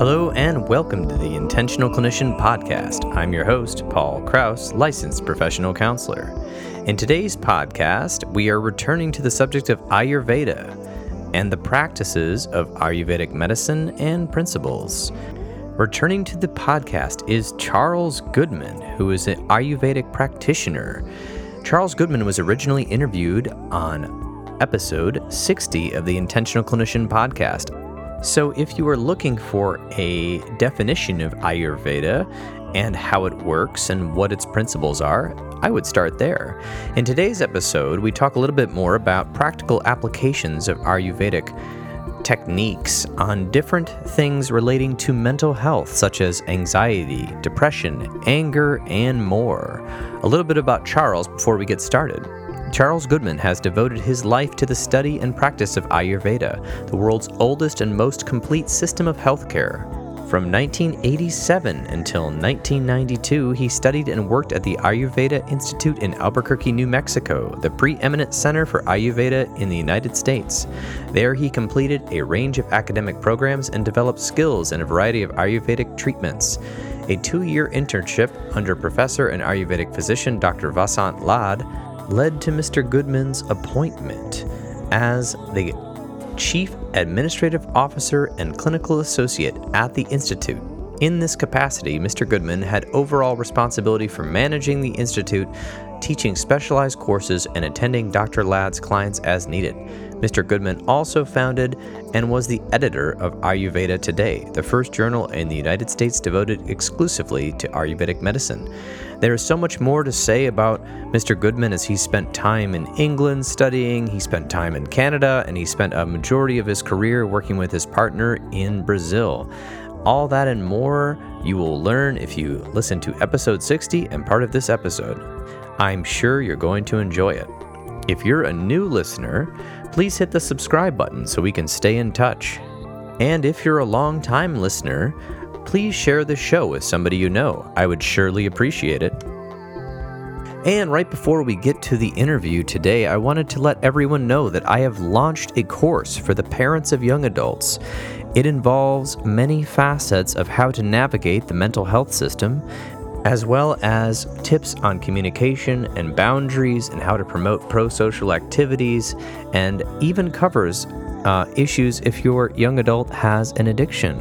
Hello and welcome to the Intentional Clinician Podcast. I'm your host, Paul Krauss, licensed professional counselor. In today's podcast, we are returning to the subject of Ayurveda and the practices of Ayurvedic medicine and principles. Returning to the podcast is Charles Goodman, who is an Ayurvedic practitioner. Charles Goodman was originally interviewed on episode 60 of the Intentional Clinician podcast. So, if you are looking for a definition of Ayurveda and how it works and what its principles are, I would start there. In today's episode, we talk a little bit more about practical applications of Ayurvedic techniques on different things relating to mental health, such as anxiety, depression, anger, and more. A little bit about Charles before we get started. Charles Goodman has devoted his life to the study and practice of Ayurveda, the world's oldest and most complete system of healthcare. From 1987 until 1992, he studied and worked at the Ayurveda Institute in Albuquerque, New Mexico, the preeminent center for Ayurveda in the United States. There, he completed a range of academic programs and developed skills in a variety of Ayurvedic treatments. A two year internship under professor and Ayurvedic physician Dr. Vasant Lad led to Mr. Goodman's appointment as the Chief Administrative Officer and Clinical Associate at the Institute. In this capacity, Mr. Goodman had overall responsibility for managing the Institute, teaching specialized courses, and attending Dr. Lad's clients as needed. Mr. Goodman also founded and was the editor of Ayurveda Today, the first journal in the United States devoted exclusively to Ayurvedic medicine. There is so much more to say about Mr. Goodman as he spent time in England studying, he spent time in Canada, and he spent a majority of his career working with his partner in Brazil. All that and more you will learn if you listen to episode 60 and part of this episode. I'm sure you're going to enjoy it. If you're a new listener, please hit the subscribe button so we can stay in touch. And if you're a long time listener, please share the show with somebody you know. I would surely appreciate it. And right before we get to the interview today, I wanted to let everyone know that I have launched a course for the parents of young adults. It involves many facets of how to navigate the mental health system, as well as tips on communication and boundaries and how to promote pro social activities, and even covers uh, issues if your young adult has an addiction.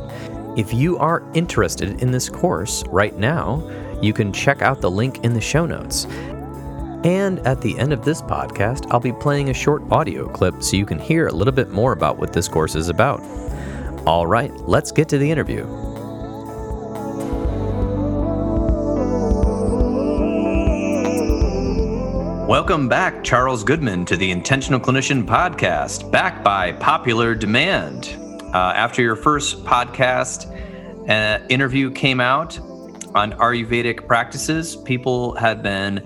If you are interested in this course right now, you can check out the link in the show notes. And at the end of this podcast, I'll be playing a short audio clip so you can hear a little bit more about what this course is about. All right, let's get to the interview. Welcome back, Charles Goodman, to the Intentional Clinician Podcast, back by popular demand. Uh, after your first podcast uh, interview came out on Ayurvedic practices, people had been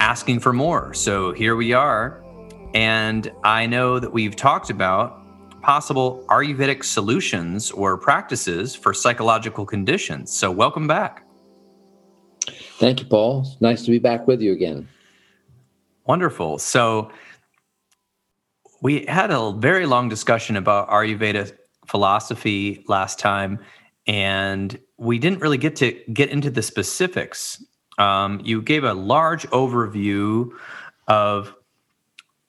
asking for more. So here we are. And I know that we've talked about possible Ayurvedic solutions or practices for psychological conditions. So welcome back. Thank you, Paul. It's nice to be back with you again. Wonderful. So we had a very long discussion about Ayurveda philosophy last time, and we didn't really get to get into the specifics. Um, you gave a large overview of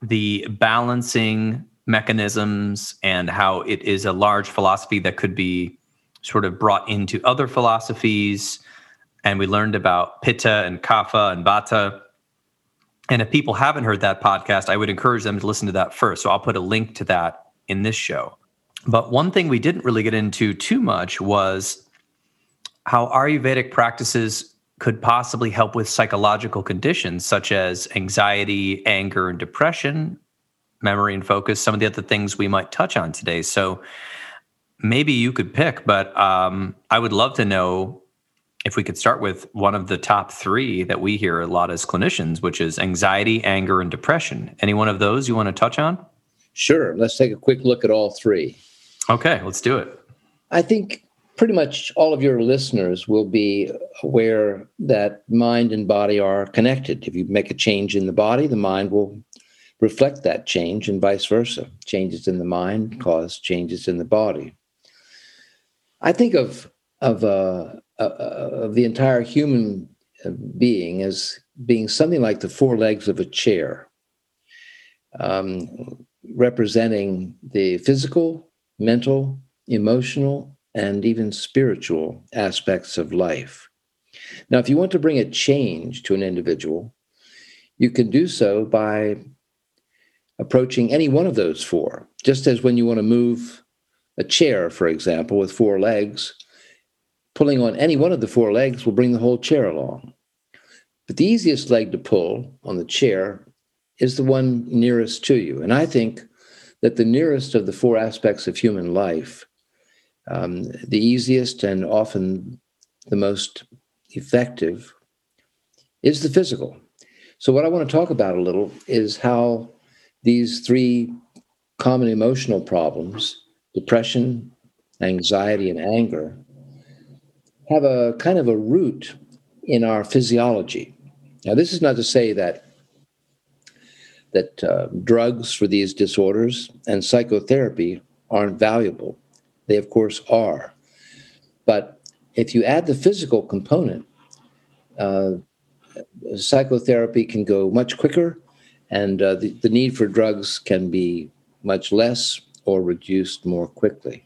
the balancing mechanisms and how it is a large philosophy that could be sort of brought into other philosophies. And we learned about Pitta and Kapha and Vata. And if people haven't heard that podcast, I would encourage them to listen to that first. So I'll put a link to that in this show. But one thing we didn't really get into too much was how Ayurvedic practices could possibly help with psychological conditions such as anxiety, anger, and depression, memory and focus, some of the other things we might touch on today. So maybe you could pick, but um, I would love to know if we could start with one of the top three that we hear a lot as clinicians, which is anxiety, anger, and depression. Any one of those you want to touch on? Sure. Let's take a quick look at all three. Okay, let's do it. I think pretty much all of your listeners will be aware that mind and body are connected. If you make a change in the body, the mind will reflect that change, and vice versa. Changes in the mind cause changes in the body. I think of of uh, uh, of the entire human being as being something like the four legs of a chair, um, representing the physical, mental, emotional, and even spiritual aspects of life. Now, if you want to bring a change to an individual, you can do so by approaching any one of those four. Just as when you want to move a chair, for example, with four legs, pulling on any one of the four legs will bring the whole chair along. But the easiest leg to pull on the chair is the one nearest to you. And I think that the nearest of the four aspects of human life, um, the easiest and often the most effective, is the physical. So, what I want to talk about a little is how these three common emotional problems depression, anxiety, and anger have a kind of a root in our physiology. Now, this is not to say that that uh, drugs for these disorders and psychotherapy aren't valuable. They, of course, are. But if you add the physical component, uh, psychotherapy can go much quicker, and uh, the, the need for drugs can be much less or reduced more quickly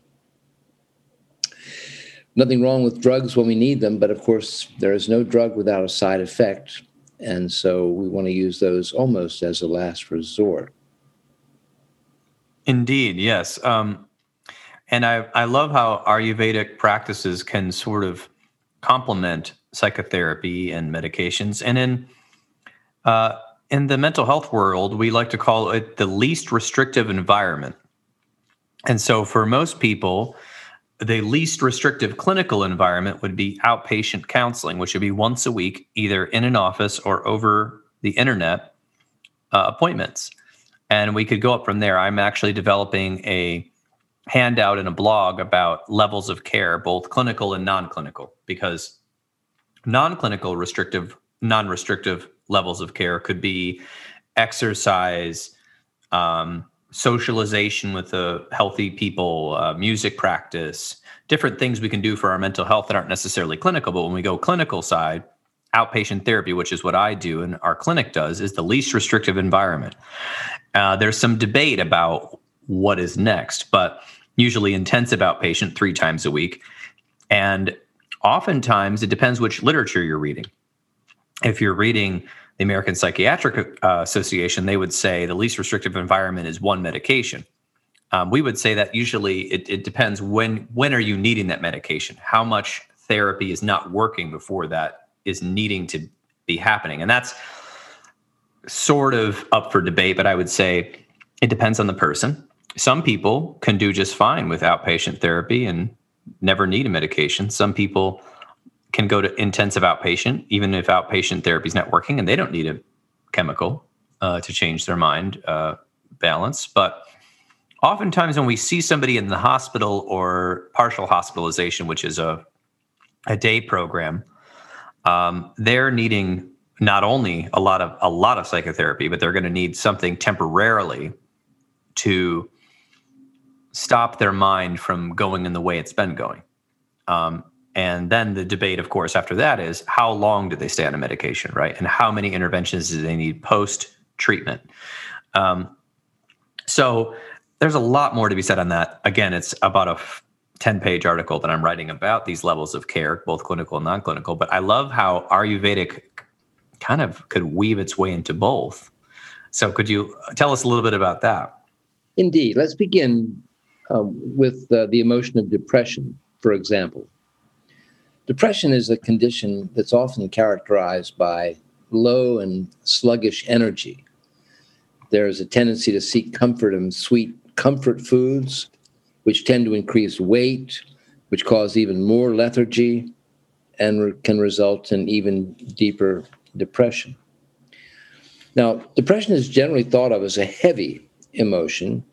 nothing wrong with drugs when we need them, but of course, there is no drug without a side effect. And so we want to use those almost as a last resort. Indeed, yes. Um, and I, I love how Ayurvedic practices can sort of complement psychotherapy and medications. And in uh, in the mental health world, we like to call it the least restrictive environment. And so, for most people, the least restrictive clinical environment would be outpatient counseling, which would be once a week, either in an office or over the internet uh, appointments. And we could go up from there. I'm actually developing a handout and a blog about levels of care, both clinical and non clinical, because non clinical restrictive, non restrictive levels of care could be exercise, um, socialization with the healthy people, uh, music practice, different things we can do for our mental health that aren't necessarily clinical. But when we go clinical side, outpatient therapy, which is what I do and our clinic does, is the least restrictive environment. Uh, there's some debate about what is next, but usually intensive outpatient three times a week. And oftentimes it depends which literature you're reading. If you're reading the American Psychiatric uh, Association, they would say the least restrictive environment is one medication. Um, we would say that usually it, it depends when when are you needing that medication, how much therapy is not working before that is needing to be happening, and that's sort of up for debate. But I would say it depends on the person. Some people can do just fine with outpatient therapy and never need a medication. Some people can go to intensive outpatient, even if outpatient therapy is not working, and they don't need a chemical uh, to change their mind uh, balance. But oftentimes, when we see somebody in the hospital or partial hospitalization, which is a a day program, um, they're needing not only a lot of a lot of psychotherapy, but they're going to need something temporarily to stop their mind from going in the way it's been going. Um, and then the debate, of course, after that is how long do they stay on a medication, right? And how many interventions do they need post treatment? Um, so there's a lot more to be said on that. Again, it's about a 10 page article that I'm writing about these levels of care, both clinical and non clinical. But I love how Ayurvedic kind of could weave its way into both. So could you tell us a little bit about that? Indeed. Let's begin um, with uh, the emotion of depression, for example. Depression is a condition that's often characterized by low and sluggish energy. There is a tendency to seek comfort in sweet comfort foods, which tend to increase weight, which cause even more lethargy, and re- can result in even deeper depression. Now, depression is generally thought of as a heavy emotion,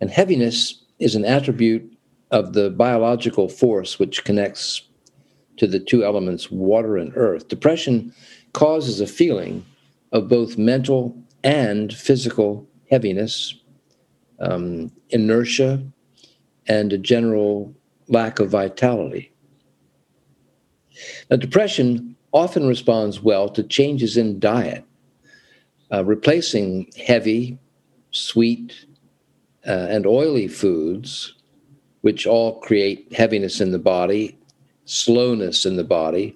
and heaviness is an attribute of the biological force which connects to the two elements, water and earth. Depression causes a feeling of both mental and physical heaviness, um, inertia, and a general lack of vitality. Now, depression often responds well to changes in diet, uh, replacing heavy, sweet, uh, and oily foods, which all create heaviness in the body, slowness in the body,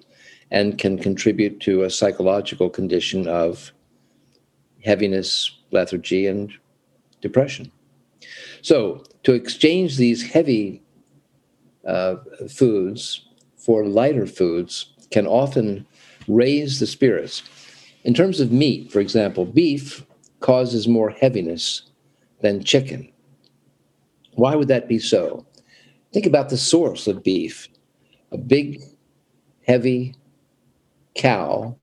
and can contribute to a psychological condition of heaviness, lethargy, and depression. So, to exchange these heavy uh, foods for lighter foods can often raise the spirits. In terms of meat, for example, beef causes more heaviness than chicken. Why would that be so? Think about the source of beef. A big, heavy cow.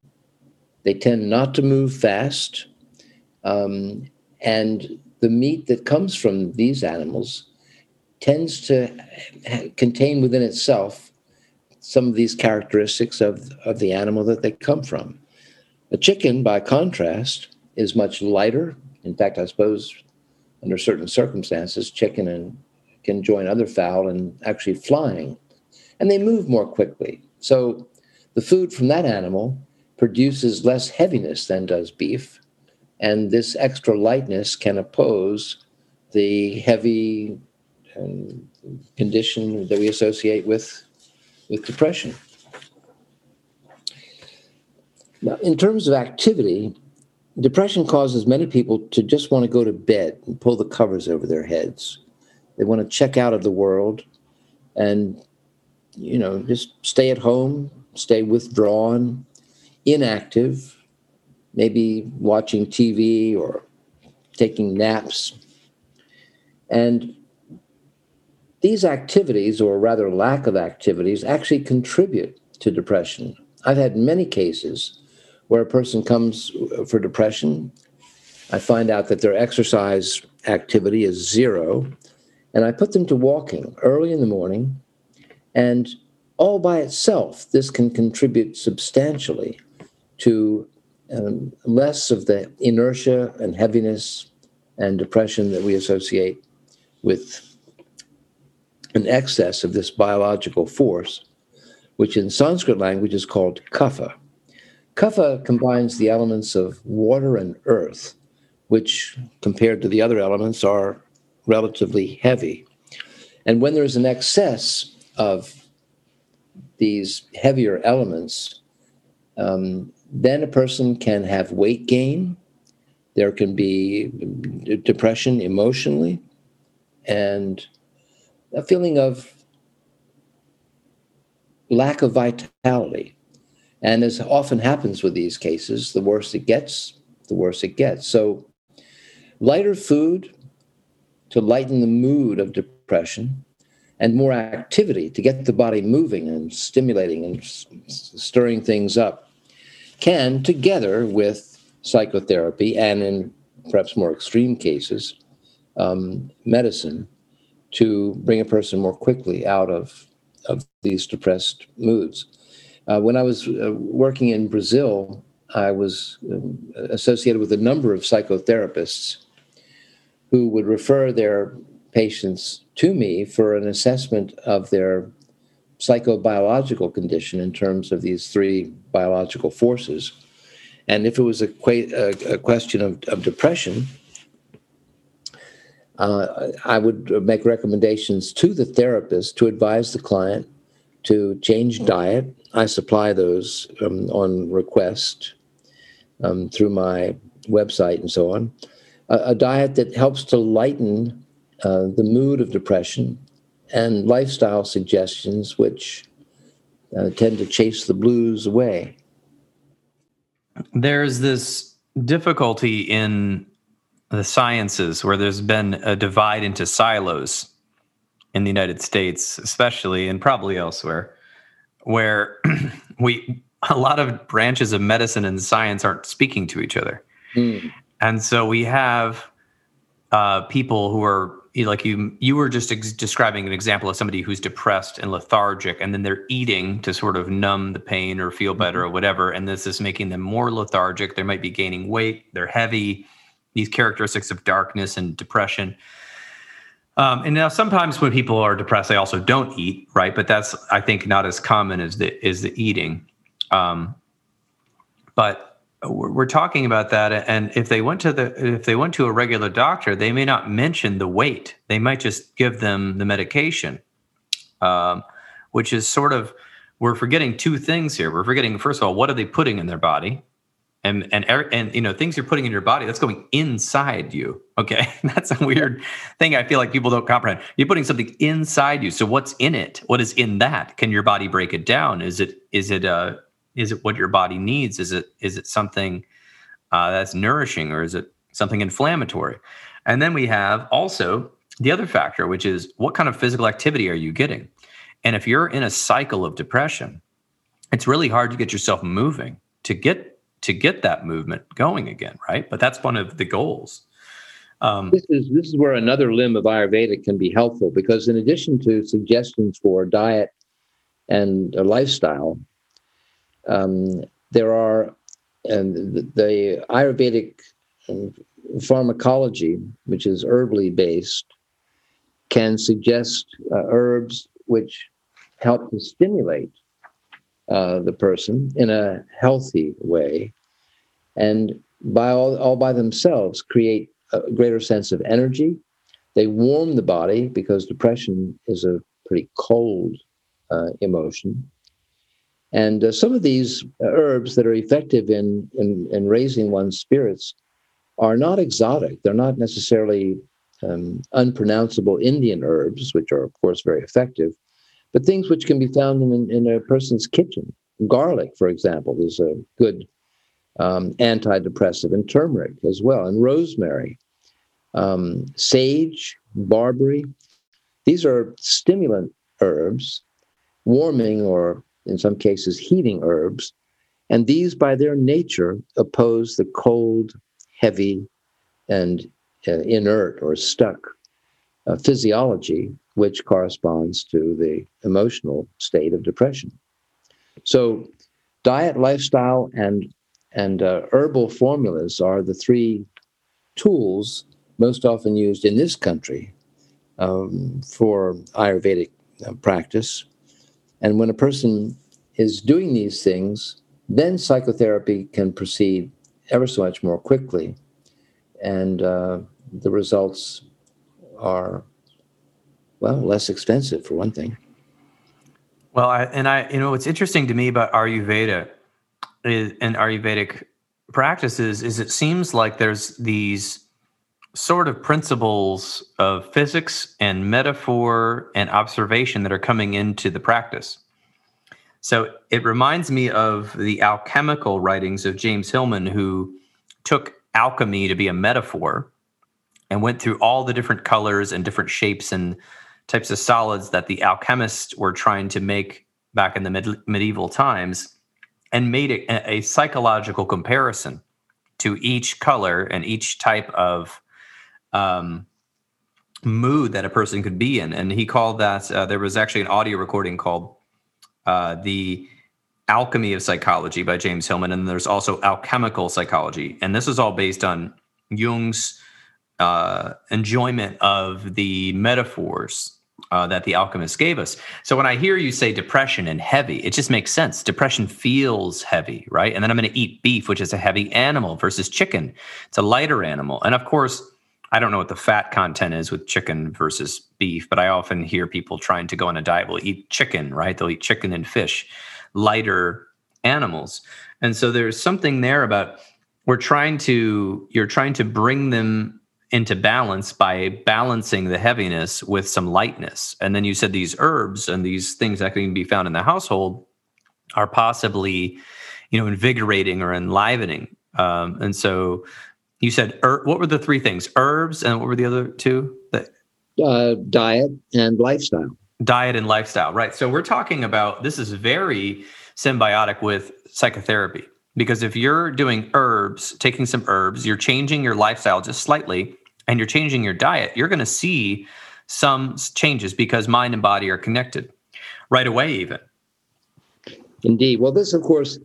They tend not to move fast. Um, and the meat that comes from these animals tends to contain within itself some of these characteristics of, of the animal that they come from. A chicken, by contrast, is much lighter. In fact, I suppose under certain circumstances, chicken and can join other fowl in actually flying, and they move more quickly. So the food from that animal produces less heaviness than does beef, and this extra lightness can oppose the heavy um, condition that we associate with with depression. Now, in terms of activity, depression causes many people to just want to go to bed and pull the covers over their heads. They want to check out of the world and, you know, just stay at home, stay withdrawn, inactive, maybe watching TV or taking naps. And these activities, or rather lack of activities, actually contribute to depression. I've had many cases where a person comes for depression. I find out that their exercise activity is zero, and I put them to walking early in the morning. And all by itself, this can contribute substantially to um, less of the inertia and heaviness and depression that we associate with an excess of this biological force, which in Sanskrit language is called kapha. Kapha combines the elements of water and earth, which compared to the other elements are relatively heavy. And when there's an excess of these heavier elements, um, then a person can have weight gain. There can be depression emotionally, and a feeling of lack of vitality. And as often happens with these cases, the worse it gets, the worse it gets. So, lighter food to lighten the mood of depression, and more activity to get the body moving and stimulating and stirring things up can, together with psychotherapy and in perhaps more extreme cases, um, medicine, to bring a person more quickly out of, of these depressed moods. Uh, when I was uh, working in Brazil, I was um, associated with a number of psychotherapists who would refer their patients to me for an assessment of their psychobiological condition in terms of these three biological forces. And if it was a, a, a question of, of depression, uh, I would make recommendations to the therapist to advise the client to change diet. I supply those um, on request um, through my website and so on. A, a diet that helps to lighten uh, the mood of depression and lifestyle suggestions which uh, tend to chase the blues away. There's this difficulty in the sciences where there's been a divide into silos in the United States, especially and probably elsewhere, where we a lot of branches of medicine and science aren't speaking to each other, mm. and so we have uh, people who are like you you were just ex- describing an example of somebody who's depressed and lethargic and then they're eating to sort of numb the pain or feel better mm-hmm. or whatever and this is making them more lethargic they might be gaining weight they're heavy these characteristics of darkness and depression. Um, and now sometimes when people are depressed, they also don't eat, right? But that's I think not as common as the is the eating. Um, but we're talking about that, and if they went to the if they went to a regular doctor, they may not mention the weight. They might just give them the medication, um, which is sort of we're forgetting two things here. We're forgetting first of all, what are they putting in their body? and and and you know things you're putting in your body that's going inside you okay? That's a weird thing i feel like people don't comprehend. You're putting something inside you. So what's in it? What is in that? Can your body break it down? Is it is it uh is it what your body needs is it is it something uh, that's nourishing or is it something inflammatory and then we have also the other factor which is what kind of physical activity are you getting and if you're in a cycle of depression it's really hard to get yourself moving to get to get that movement going again, right? But that's one of the goals. Um, this is this is where another limb of Ayurveda can be helpful because in addition to suggestions for diet and a lifestyle, um, there are and the, the Ayurvedic pharmacology, which is herbally based, can suggest uh, herbs which help to stimulate uh, the person in a healthy way, and by all, all by themselves create a greater sense of energy. They warm the body because depression is a pretty cold uh, emotion. And uh, some of these herbs that are effective in, in, in, raising one's spirits are not exotic. They're not necessarily um, unpronounceable Indian herbs, which are, of course, very effective but things which can be found in, in a person's kitchen. Garlic, for example, is a good um, antidepressant, and turmeric as well, and rosemary, um, sage, barberry. These are stimulant herbs, warming or in some cases heating herbs, and these by their nature oppose the cold, heavy, and uh, inert or stuck uh, physiology which corresponds to the emotional state of depression. So, diet, lifestyle, and and uh, herbal formulas are the three tools most often used in this country um, for Ayurvedic uh, practice. And when a person is doing these things, then psychotherapy can proceed ever so much more quickly, and uh, the results are well, less expensive for one thing. Well, I, and I, you know, what's interesting to me about Ayurveda is, and Ayurvedic practices is it seems like there's these sort of principles of physics and metaphor and observation that are coming into the practice. So it reminds me of the alchemical writings of James Hillman, who took alchemy to be a metaphor and went through all the different colors and different shapes and types of solids that the alchemists were trying to make back in the mid- medieval times and made it a, a psychological comparison to each color and each type of um, mood that a person could be in. And he called that, uh, there was actually an audio recording called uh, The Alchemy of Psychology by James Hillman. And there's also Alchemical Psychology. And this is all based on Jung's uh, enjoyment of the metaphors uh, that the alchemists gave us. So when I hear you say depression and heavy, it just makes sense. Depression feels heavy, right? And then I'm going to eat beef, which is a heavy animal, versus chicken. It's a lighter animal. And of course, I don't know what the fat content is with chicken versus beef, but I often hear people trying to go on a diet will eat chicken, right? They'll eat chicken and fish, lighter animals. And so there's something there about we're trying to you're trying to bring them into balance by balancing the heaviness with some lightness. And then you said these herbs and these things that can be found in the household are possibly, you know, invigorating or enlivening. Um, and so you said, er, what were the three things? Herbs, and what were the other two? That, uh, diet and lifestyle. Diet and lifestyle, right? So we're talking about this is very symbiotic with psychotherapy because if you're doing herbs, taking some herbs, you're changing your lifestyle just slightly and you're changing your diet, you're going to see some changes because mind and body are connected right away, even. Indeed. Well, this, of course,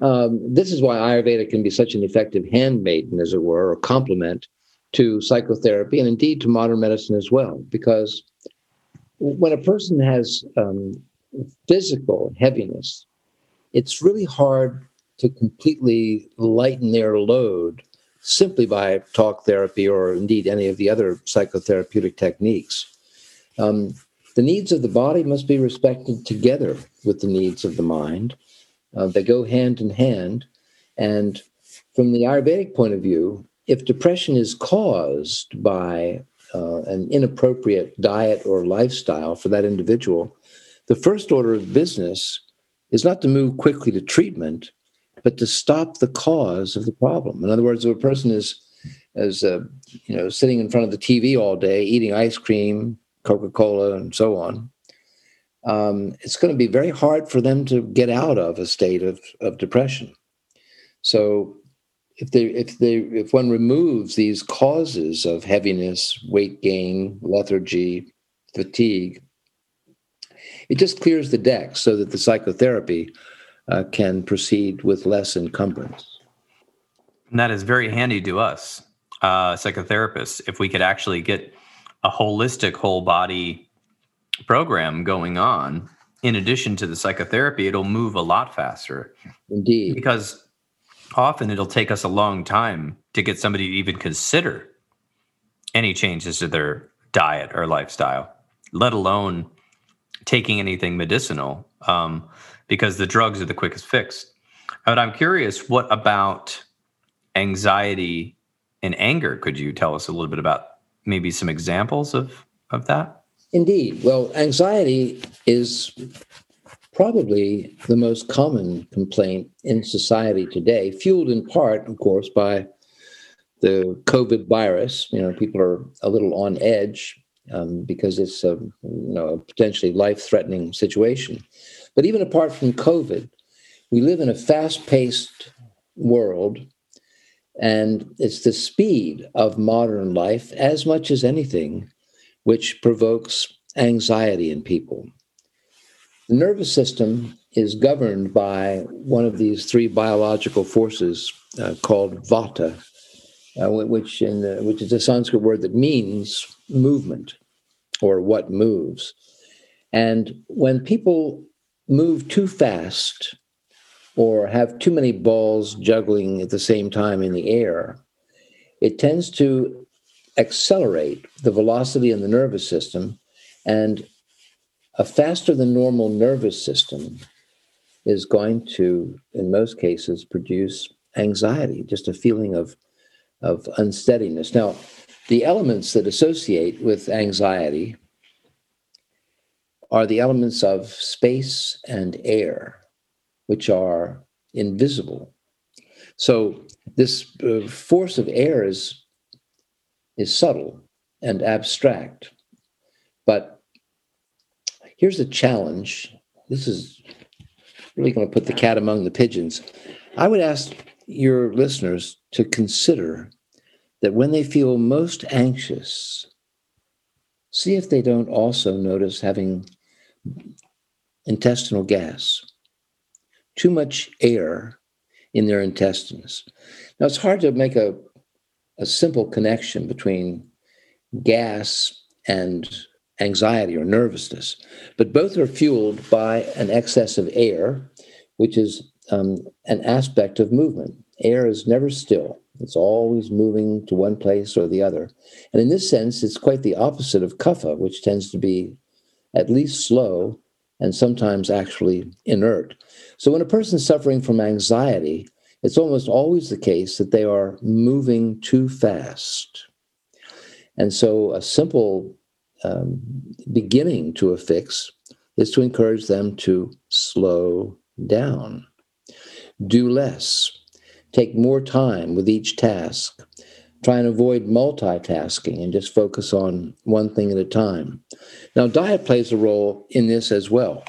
um, this is why Ayurveda can be such an effective handmaiden, as it were, or complement to psychotherapy and indeed to modern medicine as well. Because when a person has um, physical heaviness, it's really hard to completely lighten their load simply by talk therapy or indeed any of the other psychotherapeutic techniques. Um, the needs of the body must be respected together with the needs of the mind. Uh, they go hand in hand. And from the Ayurvedic point of view, if depression is caused by uh, an inappropriate diet or lifestyle for that individual, the first order of business is not to move quickly to treatment, but to stop the cause of the problem. In other words, if a person is as uh, you know sitting in front of the TV all day, eating ice cream, Coca Cola, and so on, um, it's going to be very hard for them to get out of a state of, of depression. So, if they if they if one removes these causes of heaviness, weight gain, lethargy, fatigue, it just clears the deck so that the psychotherapy uh, can proceed with less encumbrance. And that is very handy to us, uh, psychotherapists, if we could actually get a holistic whole body program going on in addition to the psychotherapy it'll move a lot faster. Indeed. Because often it'll take us a long time to get somebody to even consider any changes to their diet or lifestyle let alone taking anything medicinal um, because the drugs are the quickest fix but i'm curious what about anxiety and anger? Could you tell us a little bit about maybe some examples of of that? Indeed. Well, anxiety is probably the most common complaint in society today, fueled in part, of course, by the COVID virus. You know, people are a little on edge um, because it's a you know a potentially life-threatening situation. But even apart from COVID, we live in a fast-paced world and it's the speed of modern life, as much as anything, which provokes anxiety in people. The nervous system is governed by one of these three biological forces uh, called vata, uh, which, in, uh, which is a Sanskrit word that means movement or what moves. And when people move too fast, or have too many balls juggling at the same time in the air, it tends to accelerate the velocity in the nervous system. And a faster than normal nervous system is going to, in most cases, produce anxiety, just a feeling of, of unsteadiness. Now, the elements that associate with anxiety are the elements of space and air which are invisible. So this uh, force of air is, is subtle and abstract. But here's a challenge. This is really going to put the cat among the pigeons. I would ask your listeners to consider that when they feel most anxious, see if they don't also notice having intestinal gas too much air in their intestines. Now, it's hard to make a, a simple connection between gas and anxiety or nervousness, but both are fueled by an excess of air, which is um, an aspect of movement. Air is never still, it's always moving to one place or the other. And in this sense, it's quite the opposite of kapha, which tends to be at least slow and sometimes actually inert. So when a person is suffering from anxiety, it's almost always the case that they are moving too fast. And so a simple um, beginning to a fix is to encourage them to slow down, do less, take more time with each task, try and avoid multitasking and just focus on one thing at a time. Now, diet plays a role in this as well.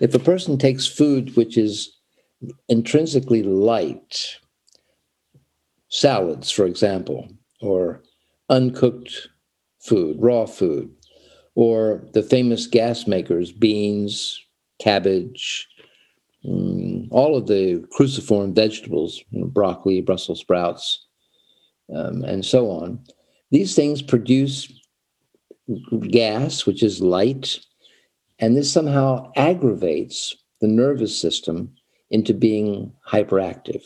If a person takes food which is intrinsically light, salads, for example, or uncooked food, raw food, or the famous gas makers, beans, cabbage, um, all of the cruciform vegetables, broccoli, Brussels sprouts, um, and so on. These things produce gas, which is light, and this somehow aggravates the nervous system into being hyperactive.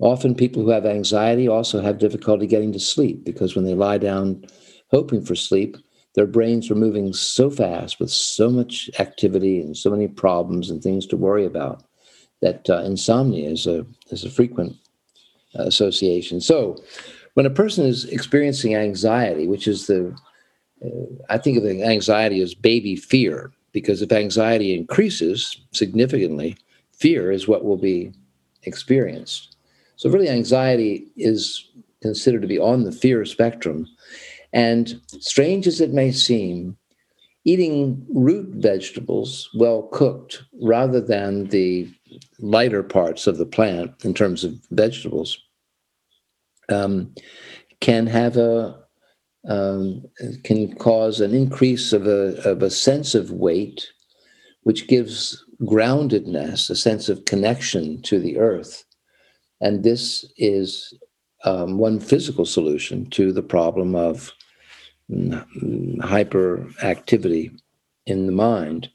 Often, people who have anxiety also have difficulty getting to sleep because when they lie down hoping for sleep, their brains are moving so fast with so much activity and so many problems and things to worry about that uh, insomnia is a is a frequent association. So, when a person is experiencing anxiety, which is the uh, I think of anxiety as baby fear, because if anxiety increases significantly, fear is what will be experienced. So, really, anxiety is considered to be on the fear spectrum. And strange as it may seem, eating root vegetables well cooked rather than the lighter parts of the plant in terms of vegetables um, can have a um, can cause an increase of a, of a sense of weight, which gives groundedness, a sense of connection to the earth. And this is um, one physical solution to the problem of hyperactivity in the mind.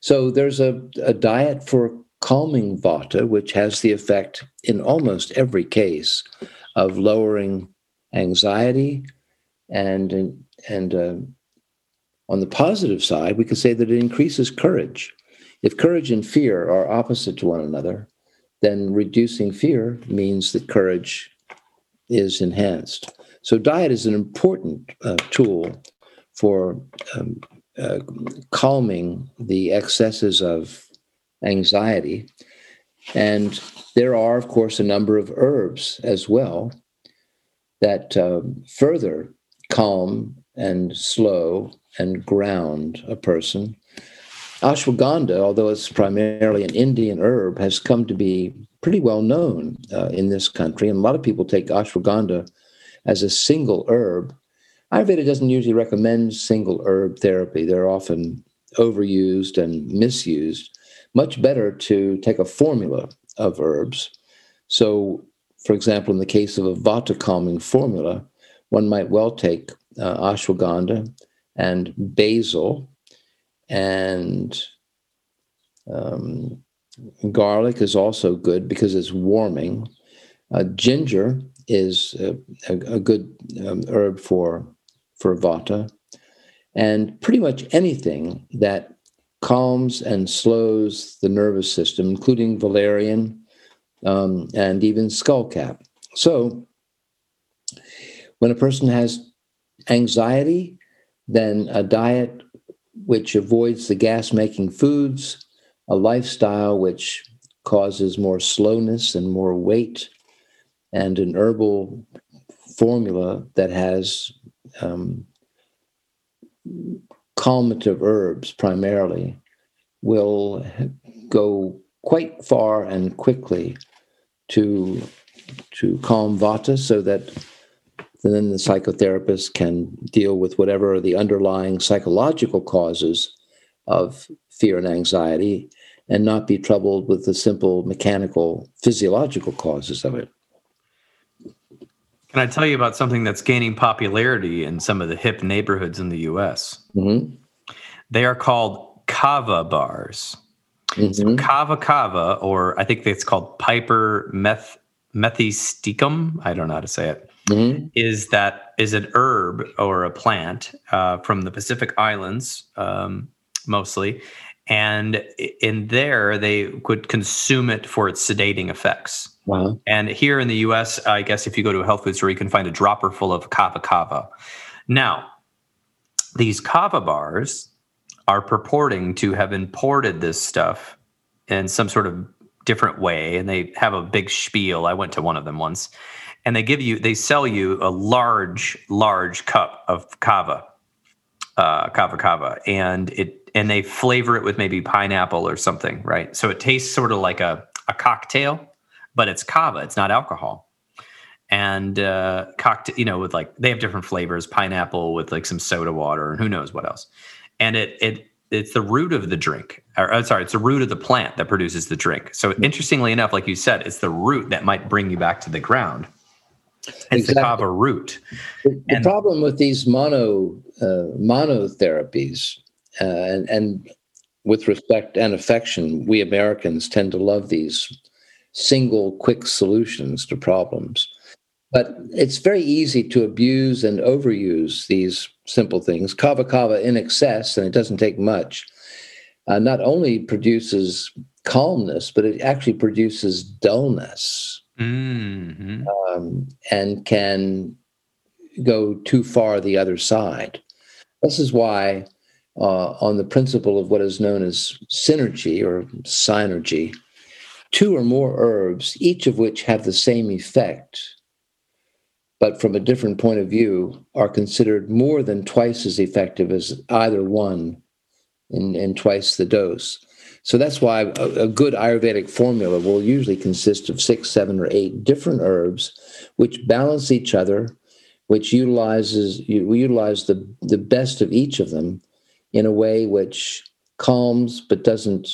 So there's a, a diet for calming vata, which has the effect in almost every case of lowering anxiety and and uh, on the positive side, we could say that it increases courage. If courage and fear are opposite to one another, then reducing fear means that courage is enhanced. So, diet is an important uh, tool for um, uh, calming the excesses of anxiety. And there are, of course, a number of herbs as well that um, further calm and slow and ground a person. Ashwagandha, although it's primarily an Indian herb, has come to be pretty well known uh, in this country. And a lot of people take ashwagandha as a single herb. Ayurveda doesn't usually recommend single herb therapy, they're often overused and misused. Much better to take a formula of herbs. So, for example, in the case of a vata calming formula, one might well take uh, ashwagandha and basil and um, garlic is also good because it's warming. Uh, ginger is a, a, a good um, herb for for vata, and pretty much anything that calms and slows the nervous system, including valerian um, and even skullcap. So, when a person has anxiety, then a diet which avoids the gas making foods, a lifestyle which causes more slowness and more weight, and an herbal formula that has um, calmative herbs primarily will go quite far and quickly to to calm vata so that then the psychotherapist can deal with whatever the underlying psychological causes of fear and anxiety and not be troubled with the simple mechanical physiological causes of it. Can I tell you about something that's gaining popularity in some of the hip neighborhoods in the US? Mm-hmm. They are called kava bars. Mm-hmm. So kava kava, or I think it's called Piper meth methysticum. I don't know how to say it. Mm-hmm. Is that is an herb or a plant uh, from the Pacific Islands, um, mostly, and in there they could consume it for its sedating effects. Wow. And here in the US, I guess if you go to a health food store, you can find a dropper full of kava kava. Now, these kava bars are purporting to have imported this stuff in some sort of different way. And they have a big spiel. I went to one of them once. And they give you, they sell you a large, large cup of kava, uh, kava kava. And it, and they flavor it with maybe pineapple or something, right? So it tastes sort of like a, a cocktail but it's kava, it's not alcohol. And uh, cocktail, you know, with like they have different flavors, pineapple with like some soda water and who knows what else. And it it it's the root of the drink, or uh, sorry, it's the root of the plant that produces the drink. So interestingly enough, like you said, it's the root that might bring you back to the ground. It's exactly. the kava root. The, the problem with these mono uh, monotherapies, uh, and, and with respect and affection, we Americans tend to love these single, quick solutions to problems. But it's very easy to abuse and overuse these simple things. Kava kava in excess, and it doesn't take much, uh, not only produces calmness, but it actually produces dullness mm-hmm. um, and can go too far the other side. This is why, uh, on the principle of what is known as synergy or synergy, two or more herbs, each of which have the same effect, but from a different point of view, are considered more than twice as effective as either one in, in twice the dose. So that's why a, a, good Ayurvedic formula will usually consist of six, seven, or eight different herbs, which balance each other, which utilizes you utilize the the best of each of them in a way which calms but doesn't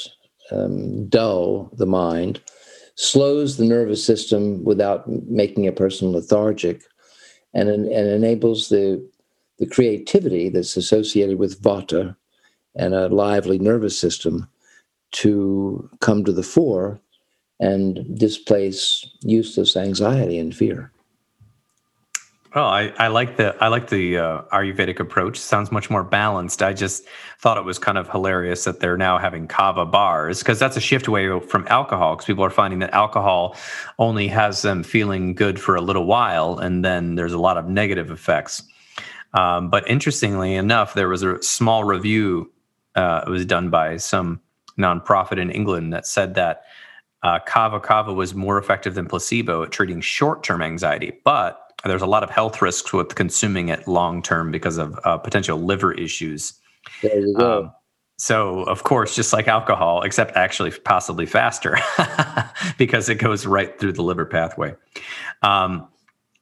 um, dull the mind, slows the nervous system without making a person lethargic, and and enables the the creativity that's associated with vata and a lively nervous system to come to the fore and displace useless anxiety and fear. Well, I, I like the I like the uh, Ayurvedic approach. Sounds much more balanced. I just thought it was kind of hilarious that they're now having kava bars because that's a shift away from alcohol. Because people are finding that alcohol only has them feeling good for a little while, and then there's a lot of negative effects. Um, but interestingly enough, there was a small review. Uh, it was done by some nonprofit in England that said that uh, kava kava was more effective than placebo at treating short-term anxiety, but there's a lot of health risks with consuming it long term because of uh, potential liver issues. There you go. Um, so, of course, just like alcohol, except actually possibly faster because it goes right through the liver pathway. Um,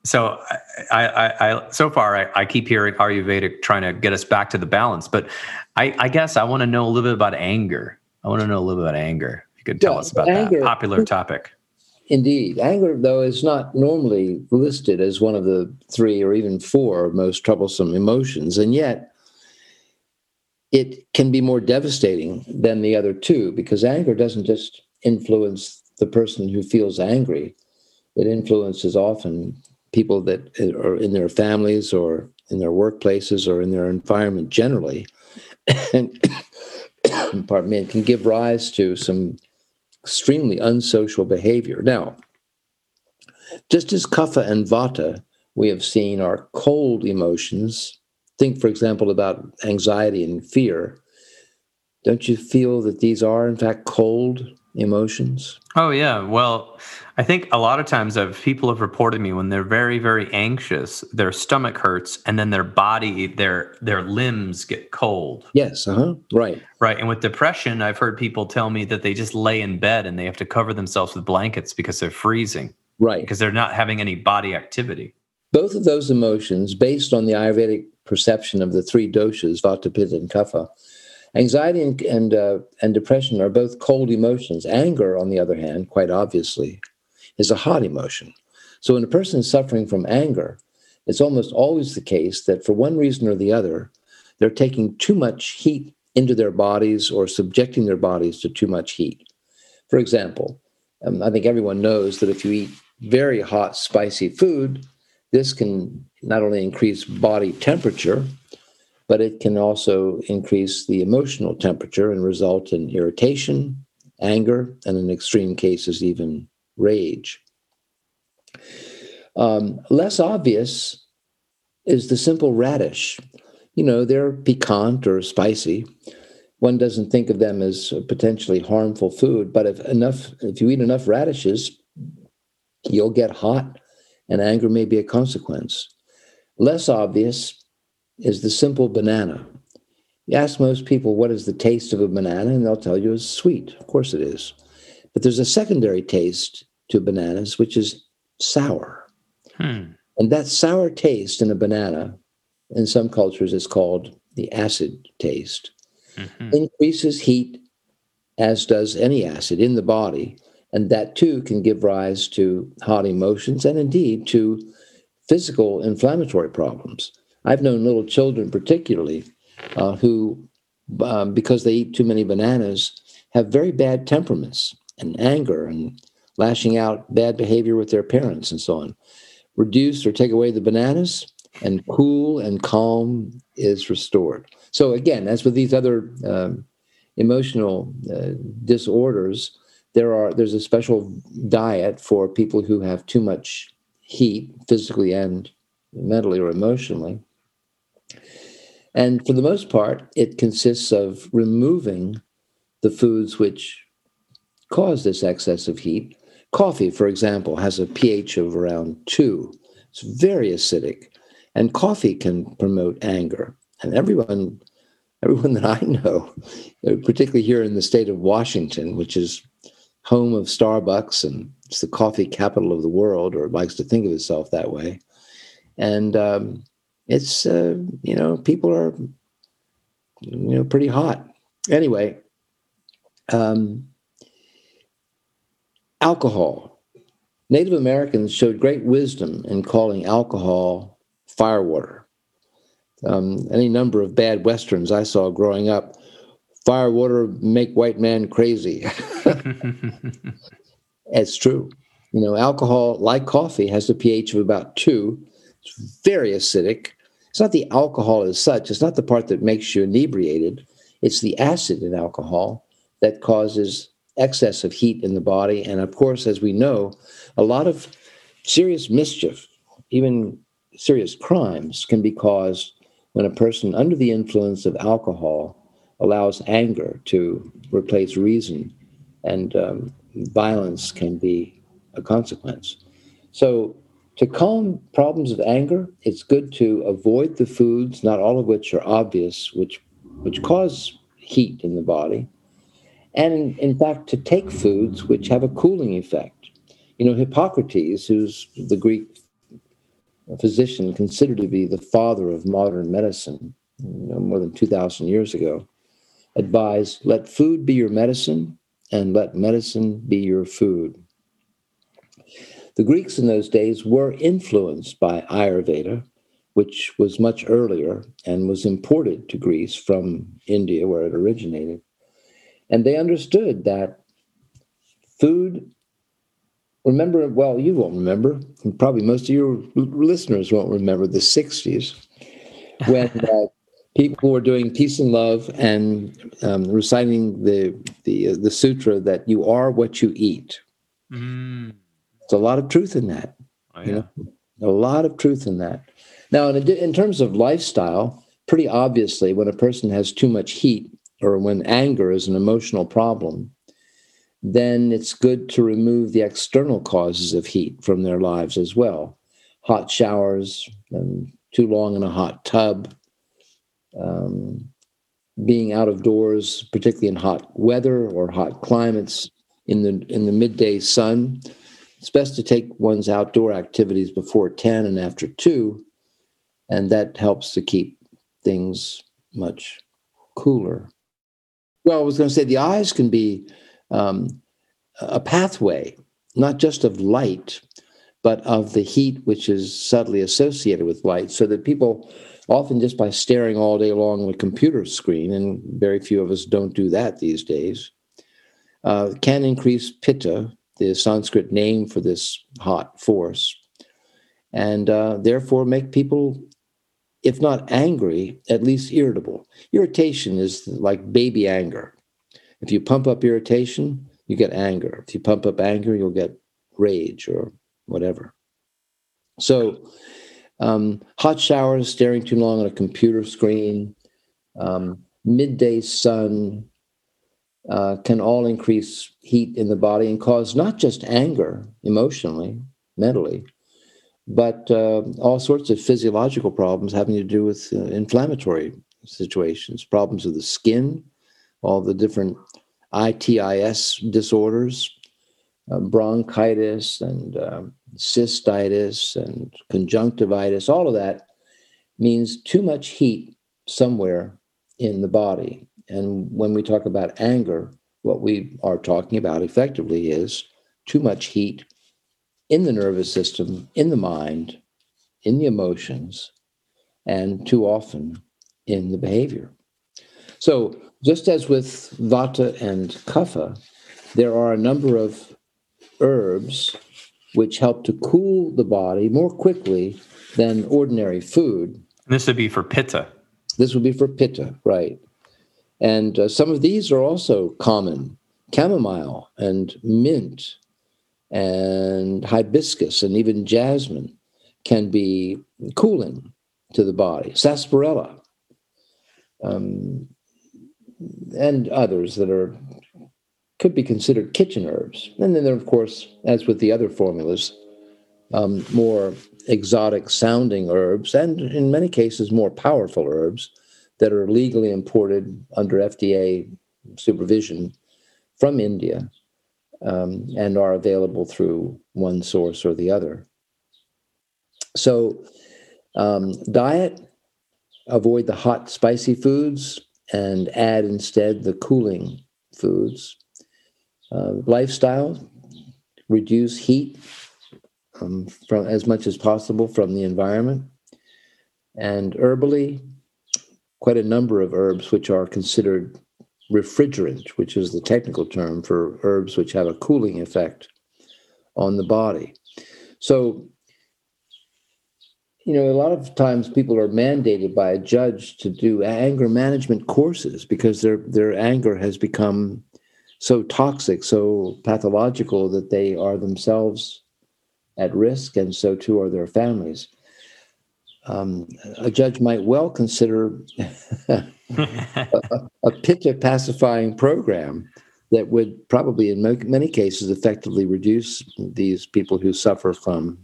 so, I, I, I, so far, I, I keep hearing Ayurvedic trying to get us back to the balance, but I, I guess I want to know a little bit about anger I want to know a little bit about anger. If you could tell yeah, us about anger, that popular topic. Indeed. Anger, though, is not normally listed as one of the three or even four most troublesome emotions. And yet, it can be more devastating than the other two because anger doesn't just influence the person who feels angry, it influences often people that are in their families or in their workplaces or in their environment generally. and pardon me, can give rise to some extremely unsocial behavior. Now, just as kapha and vata, we have seen are cold emotions. Think, for example, about anxiety and fear. Don't you feel that these are, in fact, cold emotions? Oh, yeah. Well, I think a lot of times I've people have reported me when they're very, very anxious, their stomach hurts and then their body, their their limbs get cold. Yes, uh-huh. Right. Right. And with depression, I've heard people tell me that they just lay in bed and they have to cover themselves with blankets because they're freezing. Right. Because they're not having any body activity. Both of those emotions, based on the Ayurvedic perception of the three doshas, Vata, Pitta, and Kapha, Anxiety and and, uh, and depression are both cold emotions. Anger, on the other hand, quite obviously, is a hot emotion. So when a person is suffering from anger, it's almost always the case that for one reason or the other, they're taking too much heat into their bodies or subjecting their bodies to too much heat. For example, um, I think everyone knows that if you eat very hot, spicy food, this can not only increase body temperature, but it can also increase the emotional temperature and result in irritation, anger, and in extreme cases, even rage. Um, less obvious is the simple radish. You know, they're piquant or spicy. One doesn't think of them as potentially harmful food, but if enough, if you eat enough radishes, you'll get hot, and anger may be a consequence. Less obvious is the simple banana. You ask most people what is the taste of a banana, and they'll tell you it's sweet. Of course it is. But there's a secondary taste to bananas, which is sour. Hmm. And that sour taste in a banana, in some cultures, is called the acid taste, mm-hmm. increases heat, as does any acid in the body. And that too can give rise to hot emotions and indeed to physical inflammatory problems. I've known little children, particularly, uh, who, um, because they eat too many bananas, have very bad temperaments and anger and lashing out bad behavior with their parents and so on. Reduce or take away the bananas, and cool and calm is restored. So, again, as with these other um, emotional uh, disorders, there are there's a special diet for people who have too much heat, physically and mentally or emotionally. And for the most part, it consists of removing the foods which cause this excess of heat. Coffee, for example, has a pH of around two. It's very acidic. And coffee can promote anger. And everyone, everyone that I know, particularly here in the state of Washington, which is home of Starbucks and it's the coffee capital of the world, or it likes to think of itself that way. And um, it's uh, you know people are you know pretty hot. Anyway, um, alcohol. Native Americans showed great wisdom in calling alcohol firewater. Um, any number of bad westerns I saw growing up, firewater make white man crazy. it's true. You know, alcohol, like coffee, has a pH of about two. It's very acidic. It's not the alcohol as such, it's not the part that makes you inebriated. It's the acid in alcohol that causes excess of heat in the body. And of course, as we know, a lot of serious mischief, even serious crimes, can be caused when a person under the influence of alcohol allows anger to replace reason, and um, violence can be a consequence. So, to calm problems of anger, it's good to avoid the foods, not all of which are obvious, which which cause heat in the body, and in, in fact to take foods which have a cooling effect. You know, Hippocrates, who's the Greek physician considered to be the father of modern medicine, you know, more than two thousand years ago, advised, "Let food be your medicine, and let medicine be your food." The Greeks in those days were influenced by Ayurveda, which was much earlier and was imported to Greece from India, where it originated. And they understood that food, remember, well, you won't remember, and probably most of your listeners won't remember the 60s when uh, people were doing peace and love and um, reciting the, the, uh, the sutra that you are what you eat. Mm. There's a lot of truth in that. Oh, yeah. You know, a lot of truth in that. Now, in, in terms of lifestyle, pretty obviously, when a person has too much heat or when anger is an emotional problem, then it's good to remove the external causes of heat from their lives as well. Hot showers and too long in a hot tub, um, being out of doors, particularly in hot weather or hot climates, in the in the midday sun, it's best to take one's outdoor activities before 10 and after 2, and that helps to keep things much cooler. Well, I was going to say the eyes can be um, a pathway, not just of light, but of the heat which is subtly associated with light, so that people often just by staring all day long at a computer screen, and very few of us don't do that these days, uh, can increase pitta, the Sanskrit name for this hot force, and uh, therefore make people, if not angry, at least irritable. Irritation is like baby anger. If you pump up irritation, you get anger. If you pump up anger, you'll get rage or whatever. So, um, hot showers, staring too long on a computer screen, um, midday sun, uh, can all increase heat in the body and cause not just anger emotionally, mentally, but uh, all sorts of physiological problems having to do with uh, inflammatory situations, problems of the skin, all the different ITIS disorders, uh, bronchitis and um, cystitis and conjunctivitis, all of that means too much heat somewhere in the body. And when we talk about anger, what we are talking about effectively is too much heat in the nervous system, in the mind, in the emotions and too often in the behavior. So, just as with vata and kapha, there are a number of herbs which help to cool the body more quickly than ordinary food. And This would be for pitta. This would be for pitta, right. And uh, some of these are also common chamomile and mint and hibiscus and even jasmine can be cooling to the body. Sarsaparilla um, and others that are could be considered kitchen herbs. And then there, of course, as with the other formulas, um, more exotic sounding herbs, and in many cases, more powerful herbs that are legally imported under FDA supervision from India um, and are available through one source or the other. So, um, diet, avoid the hot, spicy foods and add instead the cooling foods. Uh, lifestyle, reduce heat um, from as much as possible from the environment. And herbally, quite a number of herbs which are considered refrigerant, which is the technical term for herbs which have a cooling effect on the body. So, you know, a lot of times people are mandated by a judge to do anger management courses because their their anger has become so toxic, so pathological that they are themselves at risk, and so too are their families. Um, a judge might well consider a, a pitta pacifying program that would probably, in many cases, effectively reduce these people who suffer from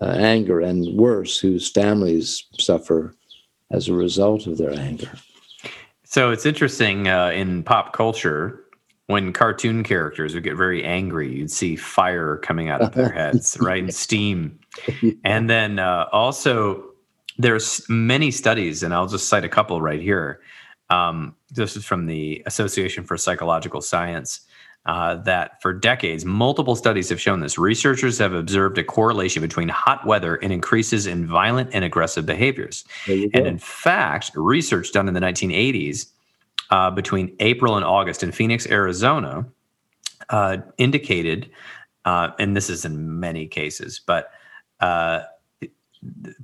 uh, anger and worse, whose families suffer as a result of their anger. So it's interesting uh, in pop culture when cartoon characters would get very angry, you'd see fire coming out of their heads, right, and steam. And then uh, also, there's many studies, and I'll just cite a couple right here. Um, this is from the Association for Psychological Science. Uh, that for decades, multiple studies have shown this. Researchers have observed a correlation between hot weather and increases in violent and aggressive behaviors. And in fact, research done in the 1980s uh, between April and August in Phoenix, Arizona, uh, indicated, uh, and this is in many cases, but uh,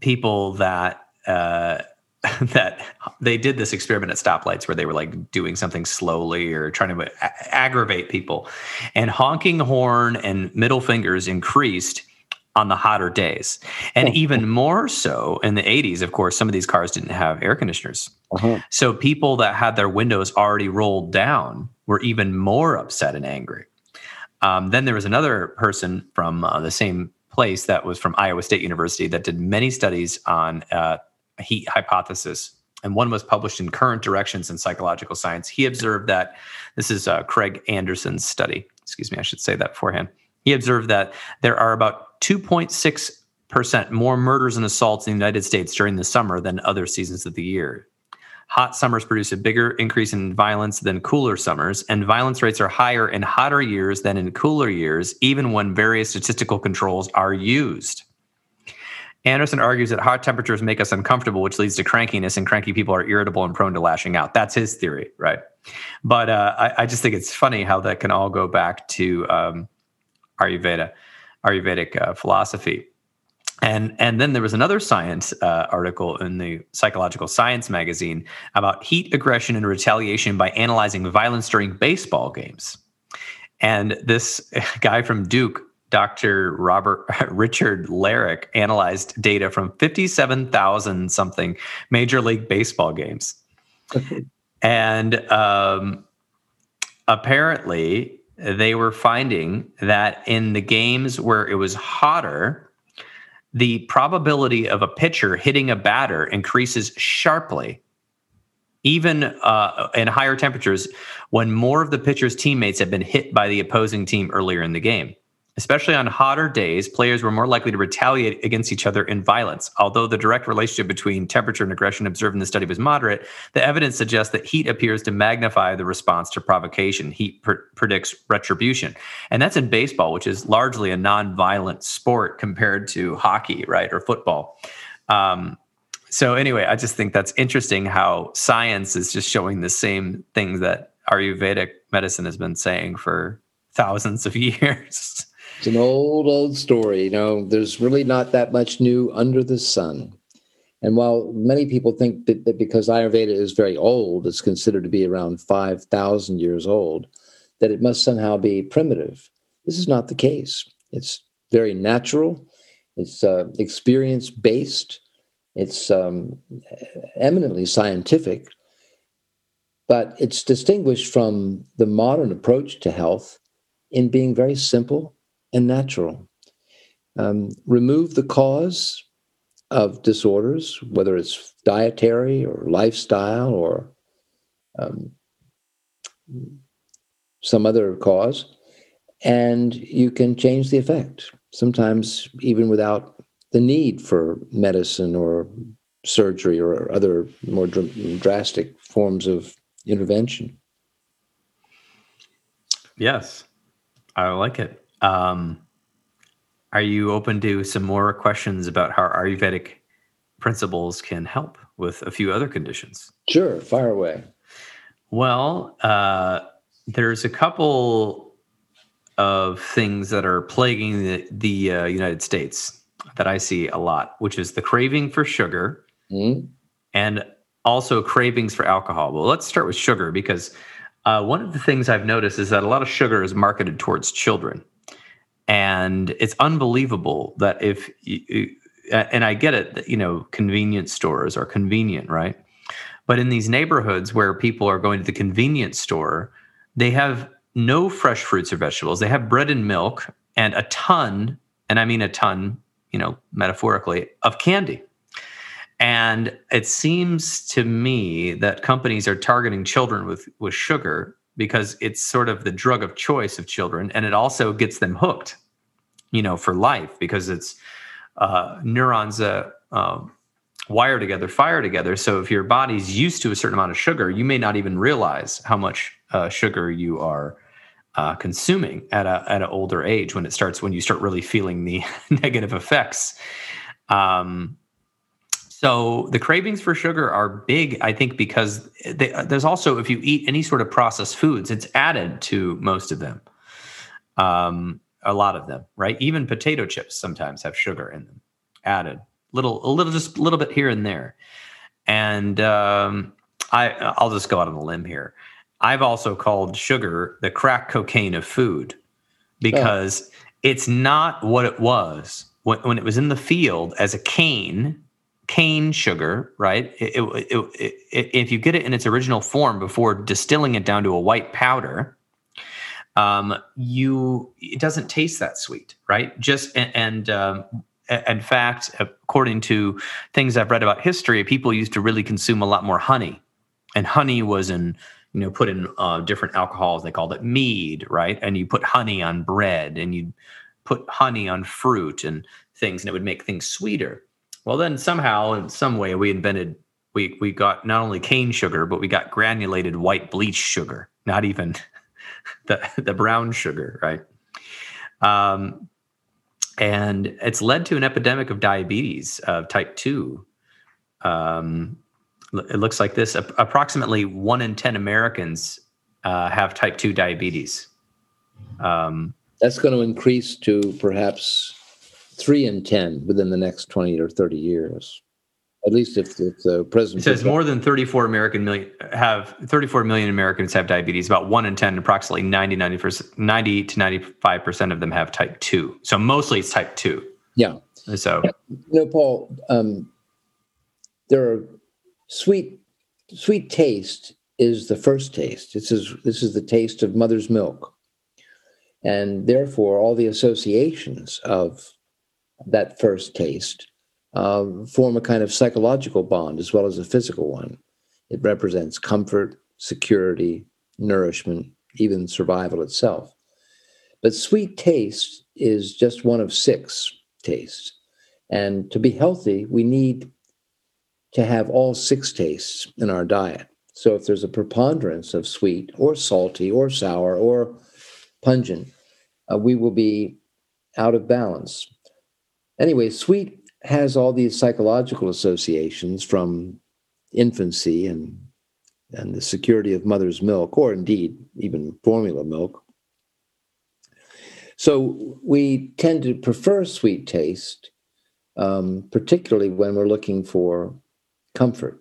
people that uh, that they did this experiment at stoplights where they were like doing something slowly or trying to a- aggravate people, and honking horn and middle fingers increased on the hotter days. And even more so in the 80s, of course, some of these cars didn't have air conditioners. Uh-huh. So people that had their windows already rolled down were even more upset and angry. Um, then there was another person from uh, the same place that was from Iowa State University that did many studies on uh, heat hypothesis. And one was published in Current Directions in Psychological Science. He observed that this is uh, Craig Anderson's study. Excuse me, I should say that beforehand. He observed that there are about 2.6% more murders and assaults in the United States during the summer than other seasons of the year. Hot summers produce a bigger increase in violence than cooler summers, and violence rates are higher in hotter years than in cooler years, even when various statistical controls are used. Anderson argues that hot temperatures make us uncomfortable, which leads to crankiness, and cranky people are irritable and prone to lashing out. That's his theory, right? But uh, I, I, just think it's funny how that can all go back to um, Ayurveda, Ayurvedic uh, philosophy. And, and then there was another science uh, article in the Psychological Science magazine about heat aggression and retaliation by analyzing violence during baseball games. And this guy from Duke, Dr. Robert Richard Larrick, analyzed data from 57,000 something Major League Baseball games. and um, apparently, they were finding that in the games where it was hotter, the probability of a pitcher hitting a batter increases sharply. Even uh, in higher temperatures, when more of the pitcher's teammates have been hit by the opposing team earlier in the game. Especially on hotter days, players were more likely to retaliate against each other in violence. Although the direct relationship between temperature and aggression observed in the study was moderate, the evidence suggests that heat appears to magnify the response to provocation. Heat pr- predicts retribution. And that's in baseball, which is largely a non-violent sport compared to hockey, right, or football. Um, so anyway, I just think that's interesting how science is just showing the same things that Ayurvedic medicine has been saying for thousands of years. It's an old, old story. You know, there's really not that much new under the sun. And while many people think that, that because Ayurveda is very old, it's considered to be around 5,000 years old, that it must somehow be primitive. This is not the case. It's very natural, it's uh, experience based, it's um, eminently scientific, but it's distinguished from the modern approach to health in being very simple and natural. Um, remove the cause of disorders, whether it's dietary or lifestyle or um, some other cause, and you can change the effect, sometimes even without the need for medicine or surgery or other more dr- drastic forms of intervention. Yes, I like it. Um, are you open to some more questions about how Ayurvedic principles can help with a few other conditions? Sure, fire away. Well, uh, there's a couple of things that are plaguing the, the uh, United States that I see a lot, which is the craving for sugar mm-hmm. and also cravings for alcohol. Well, let's start with sugar because uh, one of the things I've noticed is that a lot of sugar is marketed towards children. And it's unbelievable that if you, and I get it, that you know, convenience stores are convenient, right? But in these neighborhoods where people are going to the convenience store, they have no fresh fruits or vegetables. They have bread and milk and a ton, and I mean a ton, you know, metaphorically, of candy. And it seems to me that companies are targeting children with, with sugar because it's sort of the drug of choice of children and it also gets them hooked you know for life because it's uh, neurons uh, um, wire together fire together. So if your body's used to a certain amount of sugar you may not even realize how much uh, sugar you are uh, consuming at a at an older age when it starts when you start really feeling the negative effects. Um, so the cravings for sugar are big, I think, because they, there's also if you eat any sort of processed foods, it's added to most of them. Um, a lot of them, right? Even potato chips sometimes have sugar in them, added little, a little, just a little bit here and there. And um, I, I'll just go out on a limb here. I've also called sugar the crack cocaine of food because it's not what it was when, when it was in the field as a cane cane sugar, right? It, it, it, if you get it in its original form before distilling it down to a white powder, um, you it doesn't taste that sweet, right? Just and, and um, in fact, according to things I've read about history, people used to really consume a lot more honey, and honey was in you know put in uh, different alcohols. They called it mead, right? And you put honey on bread, and you put honey on fruit and things, and it would make things sweeter. Well, then somehow, in some way, we invented we we got not only cane sugar, but we got granulated white bleach sugar. Not even the the brown sugar, right? Um, and it's led to an epidemic of diabetes of type two. Um, it looks like this: approximately one in ten Americans uh, have type two diabetes. Um, That's going to increase to perhaps three in 10 within the next 20 or 30 years. At least if, if the president it says more than 34 American million have 34 million Americans have diabetes. About one in 10, approximately 90, 90, 90 to 95 percent of them have type two. So mostly it's type two. Yeah. So you know, Paul, um, there are sweet sweet taste is the first taste. This is this is the taste of mother's milk, and therefore all the associations of that first taste uh, form a kind of psychological bond as well as a physical one. It represents comfort, security, nourishment, even survival itself. But sweet taste is just one of six tastes. And to be healthy, we need to have all six tastes in our diet. So if there's a preponderance of sweet or salty or sour or pungent, uh, we will be out of balance. Anyway, sweet has all these psychological associations from infancy and and the security of mother's milk, or indeed even formula milk. So we tend to prefer sweet taste, um, particularly when we're looking for comfort.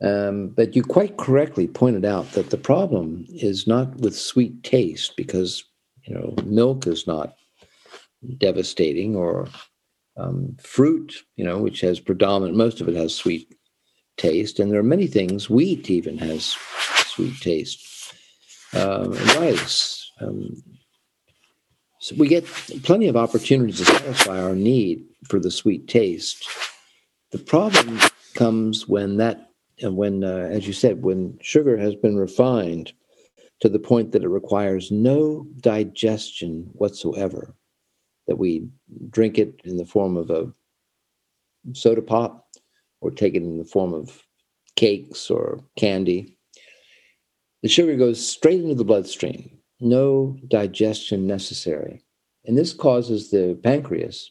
Um, but you quite correctly pointed out that the problem is not with sweet taste because you know milk is not devastating or um, fruit, you know, which has predominant most of it has sweet taste, and there are many things. Wheat even has sweet taste. Um, rice. Um, so we get plenty of opportunities to satisfy our need for the sweet taste. The problem comes when that, and when, uh, as you said, when sugar has been refined to the point that it requires no digestion whatsoever, that we drink it in the form of a soda pop or take it in the form of cakes or candy. The sugar goes straight into the bloodstream, no digestion necessary. And this causes the pancreas,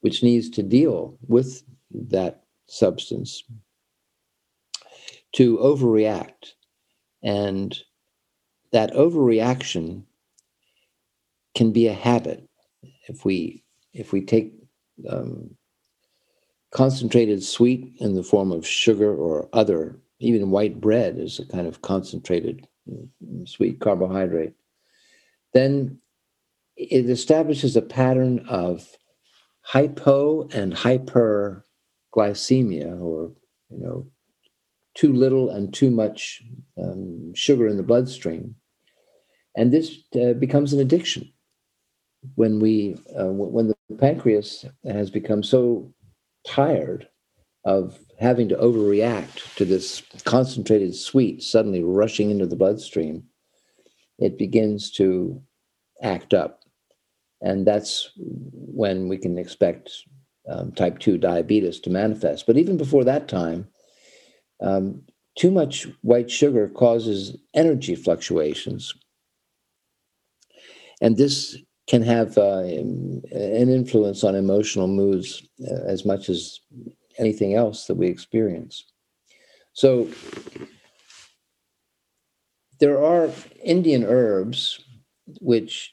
which needs to deal with that substance, to overreact. And that overreaction can be a habit if we if we take um, concentrated sweet in the form of sugar or other, even white bread is a kind of concentrated mm, sweet carbohydrate, then it establishes a pattern of hypo and hyperglycemia, or you know, too little and too much um, sugar in the bloodstream, and this uh, becomes an addiction when we uh, when the pancreas has become so tired of having to overreact to this concentrated sweet suddenly rushing into the bloodstream, it begins to act up. And that's when we can expect um, type 2 diabetes to manifest. But even before that time, um, too much white sugar causes energy fluctuations. And this can have uh, an influence on emotional moods uh, as much as anything else that we experience. So there are Indian herbs which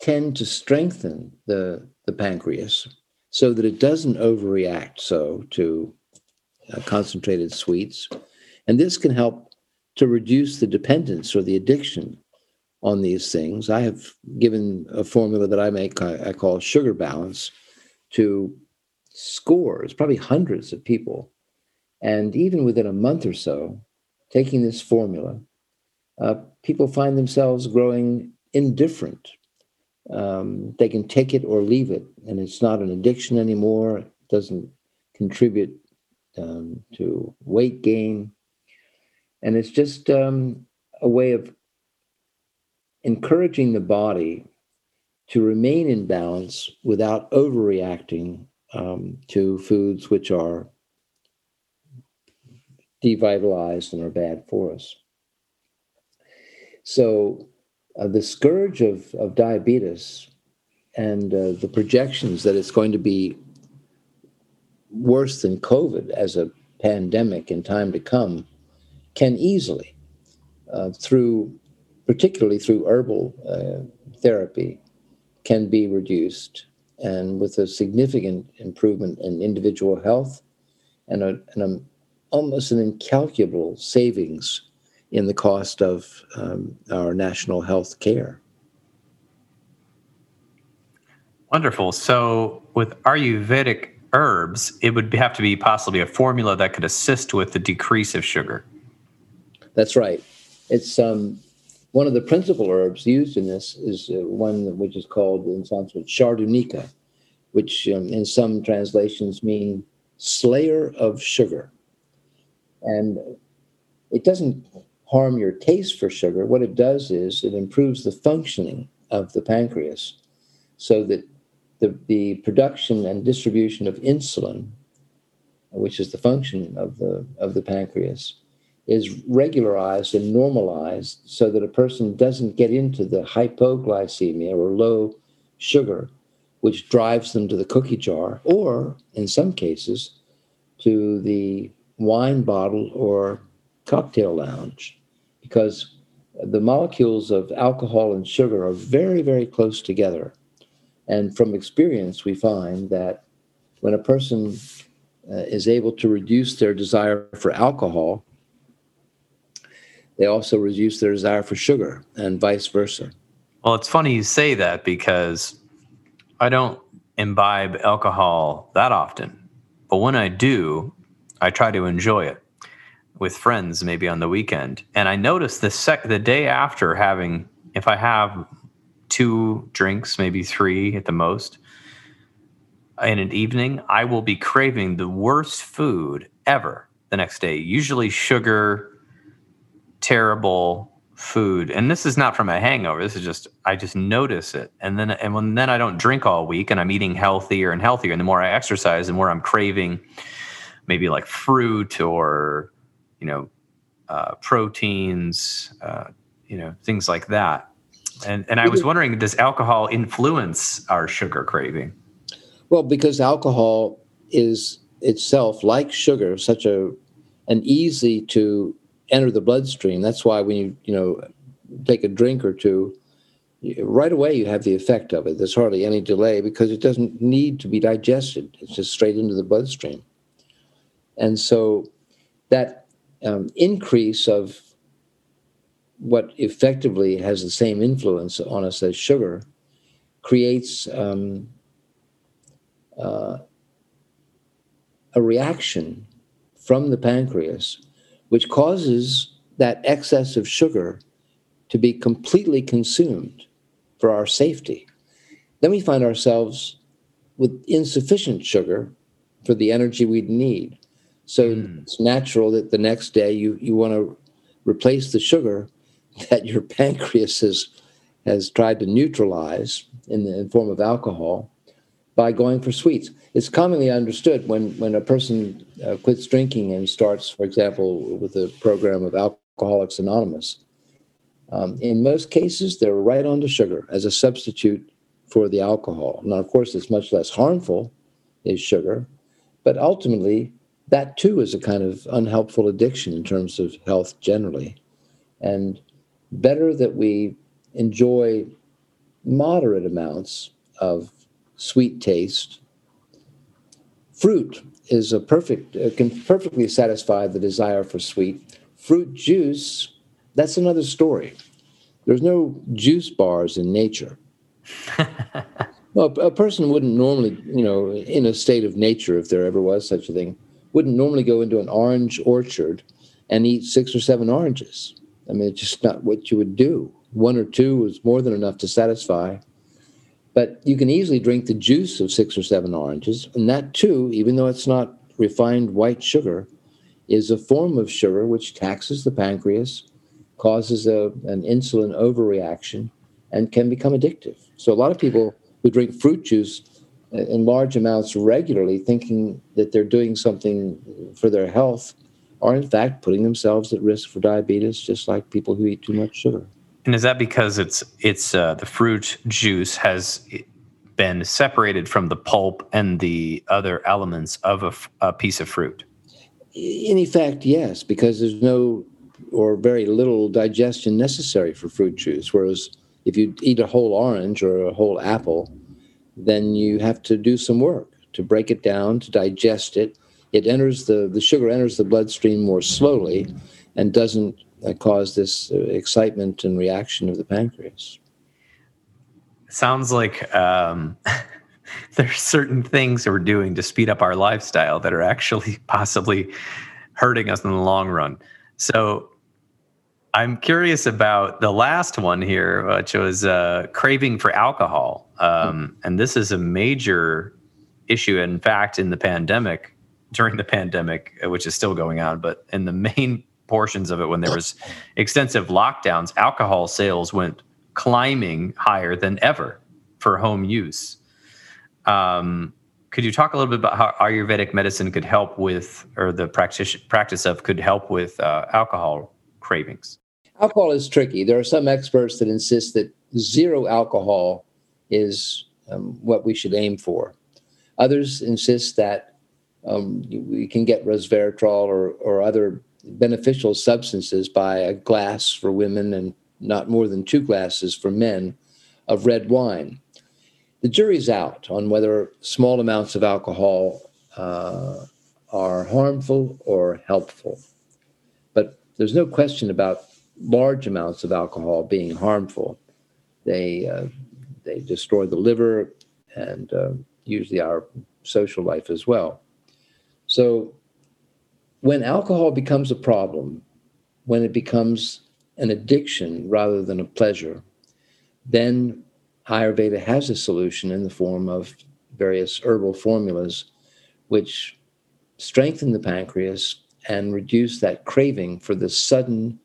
tend to strengthen the, the pancreas so that it doesn't overreact so to uh, concentrated sweets. And this can help to reduce the dependence or the addiction on these things. I have given a formula that I make, I, I call sugar balance, to scores, probably hundreds of people. And even within a month or so, taking this formula, uh, people find themselves growing indifferent. Um, they can take it or leave it, and it's not an addiction anymore. It doesn't contribute um, to weight gain. And it's just um, a way of encouraging the body to remain in balance without overreacting um, to foods which are devitalized and are bad for us. So, uh, the scourge of, of diabetes and uh, the projections that it's going to be worse than COVID as a pandemic in time to come can easily, uh, through particularly through herbal uh, therapy, can be reduced and with a significant improvement in individual health and, a, and a, almost an incalculable savings in the cost of um, our national health care. Wonderful. So, with Ayurvedic herbs, it would have to be possibly a formula that could assist with the decrease of sugar. That's right. It's um, one of the principal herbs used in this is uh, one which is called in Sanskrit Shardunika, which um, in some translations mean slayer of sugar. And it doesn't harm your taste for sugar. What it does is it improves the functioning of the pancreas so that the, the production and distribution of insulin, which is the function of the, of the pancreas, is regularized and normalized so that a person doesn't get into the hypoglycemia or low sugar, which drives them to the cookie jar, or in some cases, to the wine bottle or cocktail lounge, because the molecules of alcohol and sugar are very, very close together. And from experience, we find that when a person uh, is able to reduce their desire for alcohol, they also reduce their desire for sugar and vice versa. Well, it's funny you say that because I don't imbibe alcohol that often. But when I do, I try to enjoy it with friends, maybe on the weekend. And I notice the sec the day after having, if I have two drinks, maybe three at the most, in an evening, I will be craving the worst food ever the next day. Usually sugar, terrible food. And this is not from a hangover. This is just I just notice it. And then and when then I don't drink all week and I'm eating healthier and healthier. And the more I exercise, the more I'm craving maybe like fruit or you know uh, proteins, uh, you know things like that. And and I was wondering, does alcohol influence our sugar craving? Well, because alcohol is itself like sugar, such a an easy to enter the bloodstream. That's why when you you know take a drink or two, right away you have the effect of it. There's hardly any delay because it doesn't need to be digested. It's just straight into the bloodstream. And so that um, increase of what effectively has the same influence on us as sugar creates um, uh, a reaction from the pancreas which causes that excess of sugar to be completely consumed for our safety. Then we find ourselves with insufficient sugar for the energy we'd need. So mm. it's natural that the next day you, you want to replace the sugar that your pancreas has, has tried to neutralize in the in form of alcohol by going for sweets. It's commonly understood when, when a person uh, quits drinking and starts, for example, with a program of Alcoholics Anonymous. Um, in most cases, they're right onto sugar as a substitute for the alcohol. Now, of course, it's much less harmful, is sugar, but ultimately, that too is a kind of unhelpful addiction in terms of health generally. And better that we enjoy moderate amounts of sweet taste. Fruit is a perfect, uh, can perfectly satisfy the desire for sweet. Fruit juice, that's another story. There's no juice bars in nature. well, a person wouldn't normally, you know, in a state of nature, if there ever was such a thing, wouldn't normally go into an orange orchard and eat six or seven oranges. I mean, it's just not what you would do. One or two was more than enough to satisfy but you can easily drink the juice of six or seven oranges, and that too, even though it's not refined white sugar, is a form of sugar which taxes the pancreas, causes a, an insulin overreaction, and can become addictive. So a lot of people who drink fruit juice uh, in large amounts regularly, thinking that they're doing something for their health, are in fact putting themselves at risk for diabetes, just like people who eat too much sugar. And is that because it's it's uh, the fruit juice has been separated from the pulp and the other elements of a, a piece of fruit? In effect, yes, because there's no or very little digestion necessary for fruit juice. Whereas if you eat a whole orange or a whole apple, then you have to do some work to break it down, to digest it. It enters the, the sugar enters the bloodstream more slowly and doesn't that cause this uh, excitement and reaction of the pancreas. Sounds like um, there's certain things that we're doing to speed up our lifestyle that are actually possibly hurting us in the long run. So I'm curious about the last one here, which was uh, craving for alcohol. Um, and this is a major issue. In fact, in the pandemic, during the pandemic, which is still going on, but in the main portions of it when there was extensive lockdowns, alcohol sales went climbing higher than ever for home use. Um, could you talk a little bit about how Ayurvedic medicine could help with, or the practice practice of could help with uh, alcohol cravings? Alcohol is tricky. There are some experts that insist that zero alcohol is um, what we should aim for. Others insist that um, we can get resveratrol or, or other beneficial substances by a glass for women and not more than two glasses for men of red wine. The jury's out on whether small amounts of alcohol uh, are harmful or helpful. But there's no question about large amounts of alcohol being harmful. They, uh, they destroy the liver and uh, usually our social life as well. So when alcohol becomes a problem, when it becomes an addiction rather than a pleasure, then Ayurveda has a solution in the form of various herbal formulas which strengthen the pancreas and reduce that craving for the sudden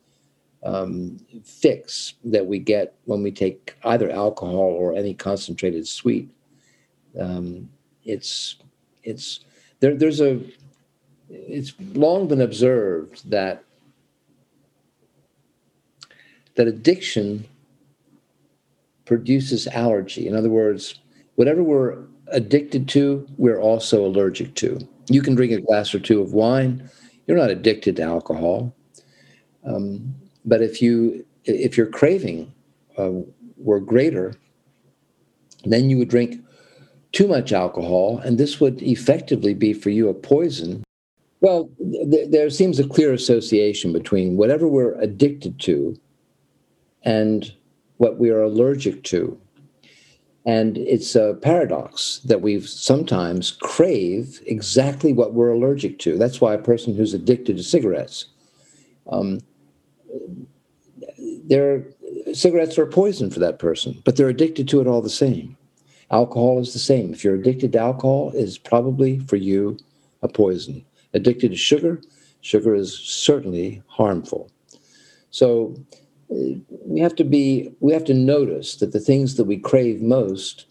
um, fix that we get when we take either alcohol or any concentrated sweet. Um, it's it's there, there's a it's long been observed that that addiction produces allergy. In other words, whatever we're addicted to, we're also allergic to. You can drink a glass or two of wine. You're not addicted to alcohol. Um, but if you if your craving uh, were greater, then you would drink too much alcohol, and this would effectively be for you a poison. Well, th- there seems a clear association between whatever we're addicted to and what we are allergic to. And it's a paradox that we sometimes crave exactly what we're allergic to. That's why a person who's addicted to cigarettes, um, their cigarettes are poison for that person, but they're addicted to it all the same. Alcohol is the same. If you're addicted to alcohol, it is probably for you a poison. Addicted to sugar, sugar is certainly harmful. So uh, we have to be we have to notice that the things that we crave most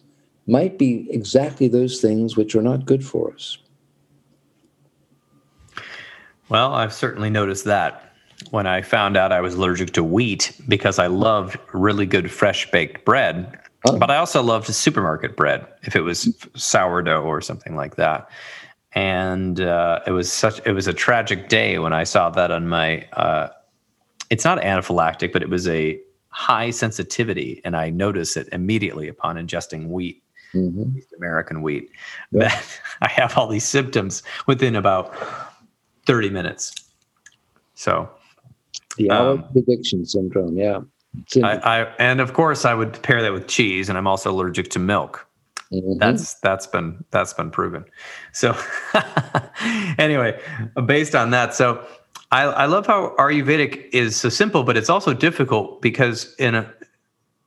might be exactly those things which are not good for us. Well, I've certainly noticed that when I found out I was allergic to wheat because I loved really good fresh baked bread Oh. But I also loved supermarket bread if it was sourdough or something like that. And uh, it was such it was a tragic day when I saw that on my. Uh, it's not anaphylactic, but it was a high sensitivity, and I noticed it immediately upon ingesting wheat, mm-hmm. East American wheat. Yep. That I have all these symptoms within about thirty minutes. So, the um, addiction syndrome, yeah. I, I, and of course I would pair that with cheese, and I'm also allergic to milk. Mm-hmm. That's that's been that's been proven. So anyway, based on that, so I, I love how Ayurvedic is so simple, but it's also difficult because in a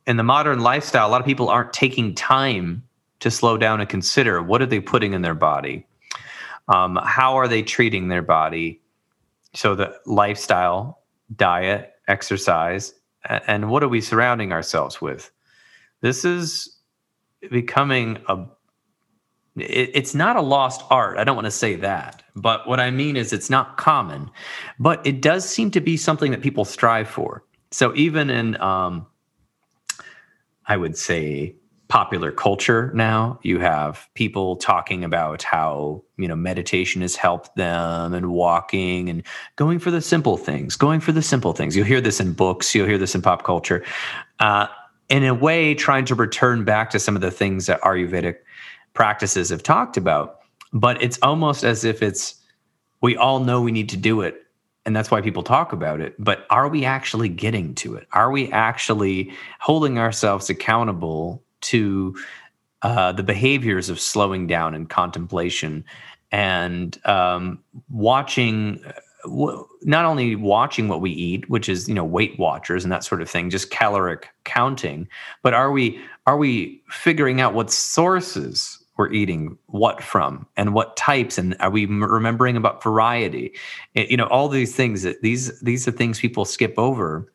in the modern lifestyle, a lot of people aren't taking time to slow down and consider what are they putting in their body, um, how are they treating their body. So the lifestyle, diet, exercise, and what are we surrounding ourselves with? This is becoming a it, it's not a lost art. I don't want to say that. But what I mean is it's not common, but it does seem to be something that people strive for. So even in um I would say popular culture now. You have people talking about how, you know, meditation has helped them and walking and going for the simple things, going for the simple things. You'll hear this in books, you'll hear this in pop culture. Uh, in a way, trying to return back to some of the things that Ayurvedic practices have talked about. But it's almost as if it's, we all know we need to do it. And that's why people talk about it. But are we actually getting to it? Are we actually holding ourselves accountable to uh, the behaviors of slowing down and contemplation and um, watching not only watching what we eat which is you know weight watchers and that sort of thing just caloric counting but are we are we figuring out what sources we're eating what from and what types and are we remembering about variety you know all these things that these these are things people skip over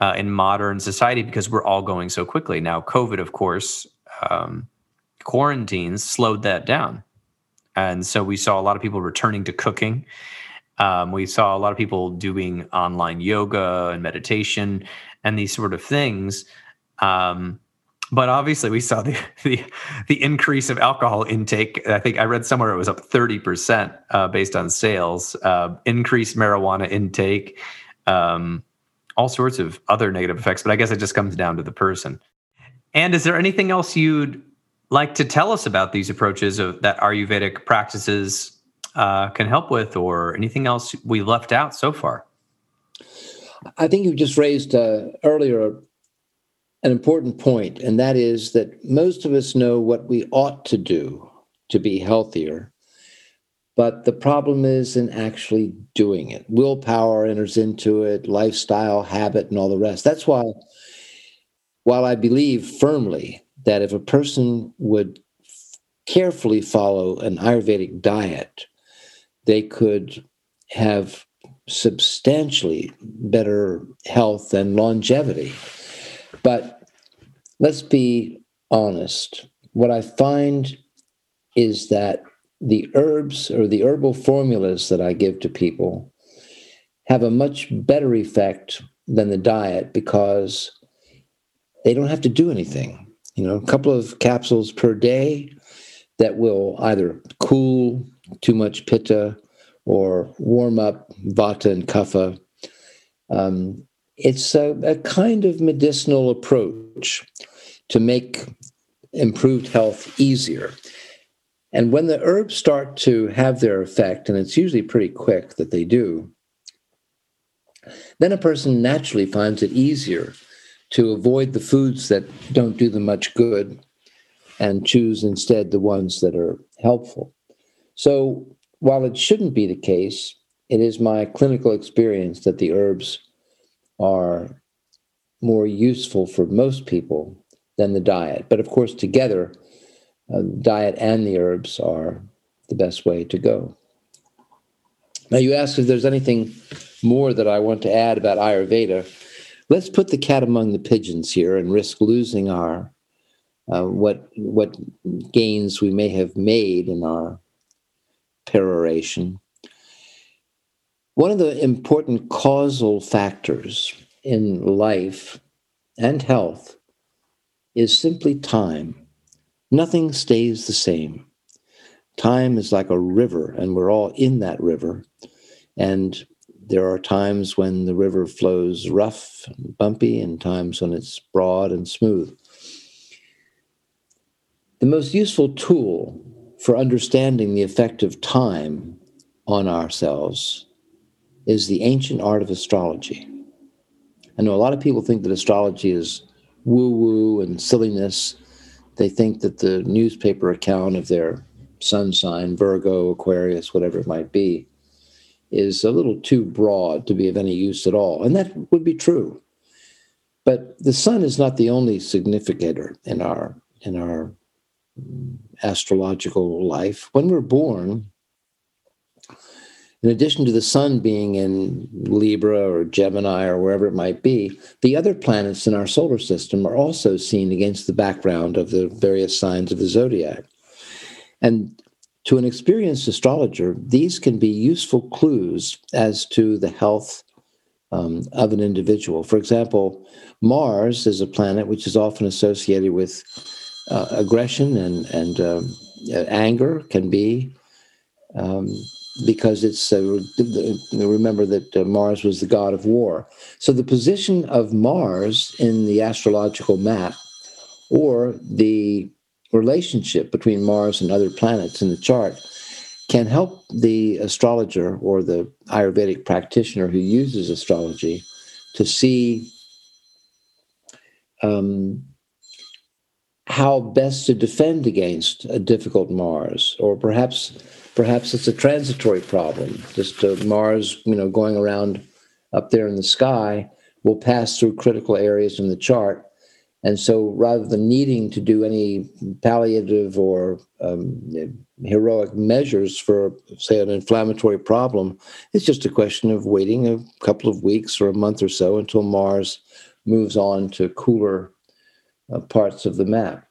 uh, in modern society because we're all going so quickly. Now, COVID, of course, um, quarantines slowed that down. And so we saw a lot of people returning to cooking. Um, we saw a lot of people doing online yoga and meditation and these sort of things. Um, but obviously, we saw the, the, the increase of alcohol intake. I think I read somewhere it was up thirty percent uh, based on sales. Uh, increased marijuana intake, um, all sorts of other negative effects. But I guess it just comes down to the person. And is there anything else you'd like to tell us about these approaches of, that Ayurvedic practices uh, can help with, or anything else we left out so far? I think you just raised uh, earlier an important point, and that is that most of us know what we ought to do to be healthier. But the problem is in actually doing it. Willpower enters into it, lifestyle, habit, and all the rest. That's why, while I believe firmly that if a person would carefully follow an Ayurvedic diet, they could have substantially better health and longevity. But let's be honest. What I find is that the herbs or the herbal formulas that I give to people have a much better effect than the diet because they don't have to do anything you know, a couple of capsules per day that will either cool too much pitta or warm up vata and kapha. Um, it's a, a kind of medicinal approach to make improved health easier. And when the herbs start to have their effect, and it's usually pretty quick that they do, then a person naturally finds it easier to avoid the foods that don't do them much good and choose instead the ones that are helpful. So, while it shouldn't be the case, it is my clinical experience that the herbs are more useful for most people than the diet. But of course, together, uh, diet and the herbs are the best way to go. Now, you asked if there's anything more that I want to add about Ayurveda let's put the cat among the pigeons here and risk losing our uh, what what gains we may have made in our peroration. One of the important causal factors in life and health is simply time. Nothing stays the same. Time is like a river, and we're all in that river. And there are times when the river flows rough and bumpy, and times when it's broad and smooth. The most useful tool for understanding the effect of time on ourselves is the ancient art of astrology. I know a lot of people think that astrology is woo woo and silliness. They think that the newspaper account of their sun sign, Virgo, Aquarius, whatever it might be, is a little too broad to be of any use at all. And that would be true. But the sun is not the only significator in our in our astrological life. When we're born, in addition to the sun being in Libra or Gemini or wherever it might be, the other planets in our solar system are also seen against the background of the various signs of the zodiac. And to an experienced astrologer, these can be useful clues as to the health um, of an individual. For example, Mars is a planet which is often associated with uh, aggression and, and um, uh, anger, can be, um, because it's, uh, remember that uh, Mars was the god of war. So the position of Mars in the astrological map or the relationship between Mars and other planets in the chart can help the astrologer or the Ayurvedic practitioner who uses astrology to see um, how best to defend against a difficult Mars, or perhaps perhaps it's a transitory problem. Just uh, Mars, you know, going around up there in the sky will pass through critical areas in the chart and so rather than needing to do any palliative or um, heroic measures for, say, an inflammatory problem, it's just a question of waiting a couple of weeks or a month or so until Mars moves on to cooler uh, parts of the map.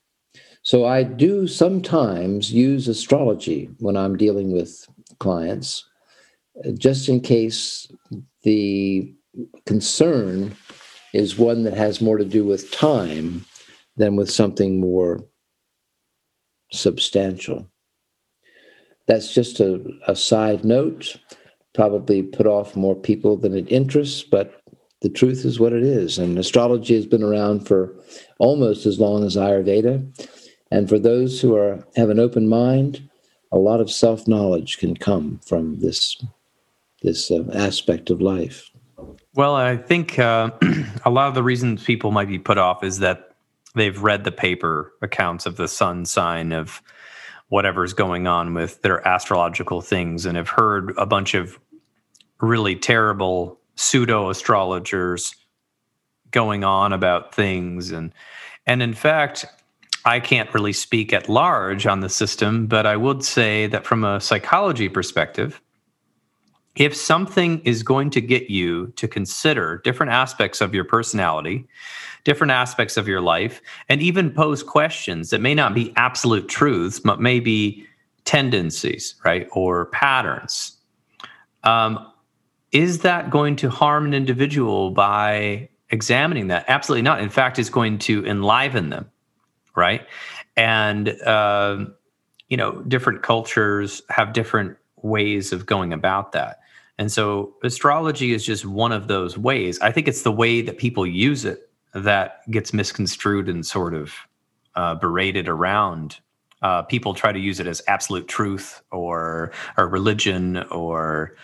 So I do sometimes use astrology when I'm dealing with clients, uh, just in case the concern is one that has more to do with time than with something more substantial. That's just a, a side note, probably put off more people than it interests, but the truth is what it is. And astrology has been around for almost as long as Ayurveda. And for those who are have an open mind, a lot of self knowledge can come from this this uh, aspect of life. Well, I think uh, a lot of the reasons people might be put off is that they've read the paper accounts of the sun sign of whatever's going on with their astrological things and have heard a bunch of really terrible pseudo astrologers going on about things. And and in fact I can't really speak at large on the system but I would say that from a psychology perspective if something is going to get you to consider different aspects of your personality different aspects of your life and even pose questions that may not be absolute truths but may be tendencies right or patterns um, is that going to harm an individual by examining that? Absolutely not. In fact it's going to enliven them right? And uh, you know different cultures have different ways of going about that. And so astrology is just one of those ways. I think it's the way that people use it that gets misconstrued and sort of uh, berated around. Uh, people try to use it as absolute truth or or religion or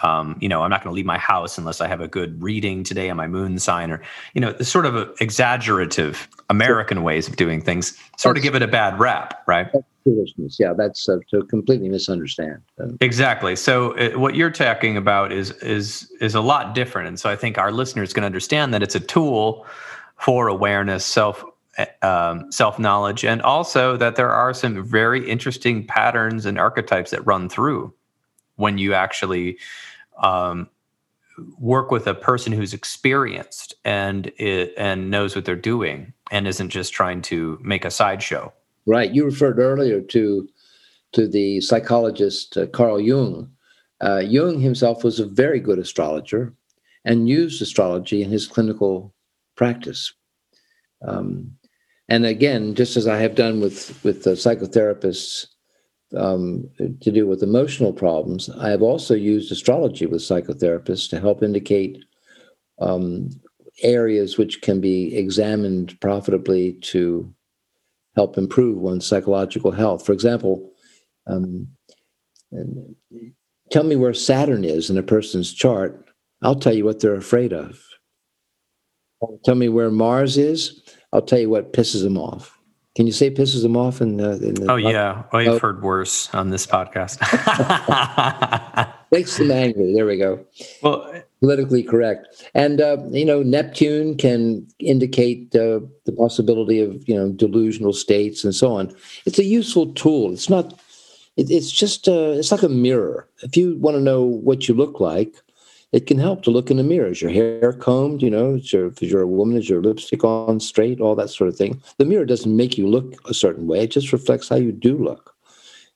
um, you know I'm not going to leave my house unless I have a good reading today on my moon sign or you know the sort of exaggerative American ways of doing things sort of give it a bad rap, right? foolishness. Yeah, that's uh, to completely misunderstand. exactly. So uh, what you're talking about is is is a lot different, and so I think our listeners can understand that it's a tool for awareness, self um, self knowledge, and also that there are some very interesting patterns and archetypes that run through when you actually um, work with a person who's experienced and it, and knows what they're doing and isn't just trying to make a sideshow. Right. You referred earlier to to the psychologist uh, Carl Jung. Uh, Jung himself was a very good astrologer and used astrology in his clinical practice. Um, and again, just as I have done with with the psychotherapists um, to deal with emotional problems, I have also used astrology with psychotherapists to help indicate um, areas which can be examined profitably to help improve one's psychological health. For example, um, tell me where Saturn is in a person's chart. I'll tell you what they're afraid of. Tell me where Mars is. I'll tell you what pisses them off. Can you say pisses them off in the? In the oh yeah, oh, I've heard worse on this podcast. Makes them angry. There we go. Well, politically correct, and uh, you know Neptune can indicate uh, the possibility of you know delusional states and so on. It's a useful tool. It's not. It, it's just. Uh, it's like a mirror. If you want to know what you look like, it can help to look in the mirror. Is your hair combed? You know, is your, if you're a woman, is your lipstick on straight? All that sort of thing. The mirror doesn't make you look a certain way. It just reflects how you do look.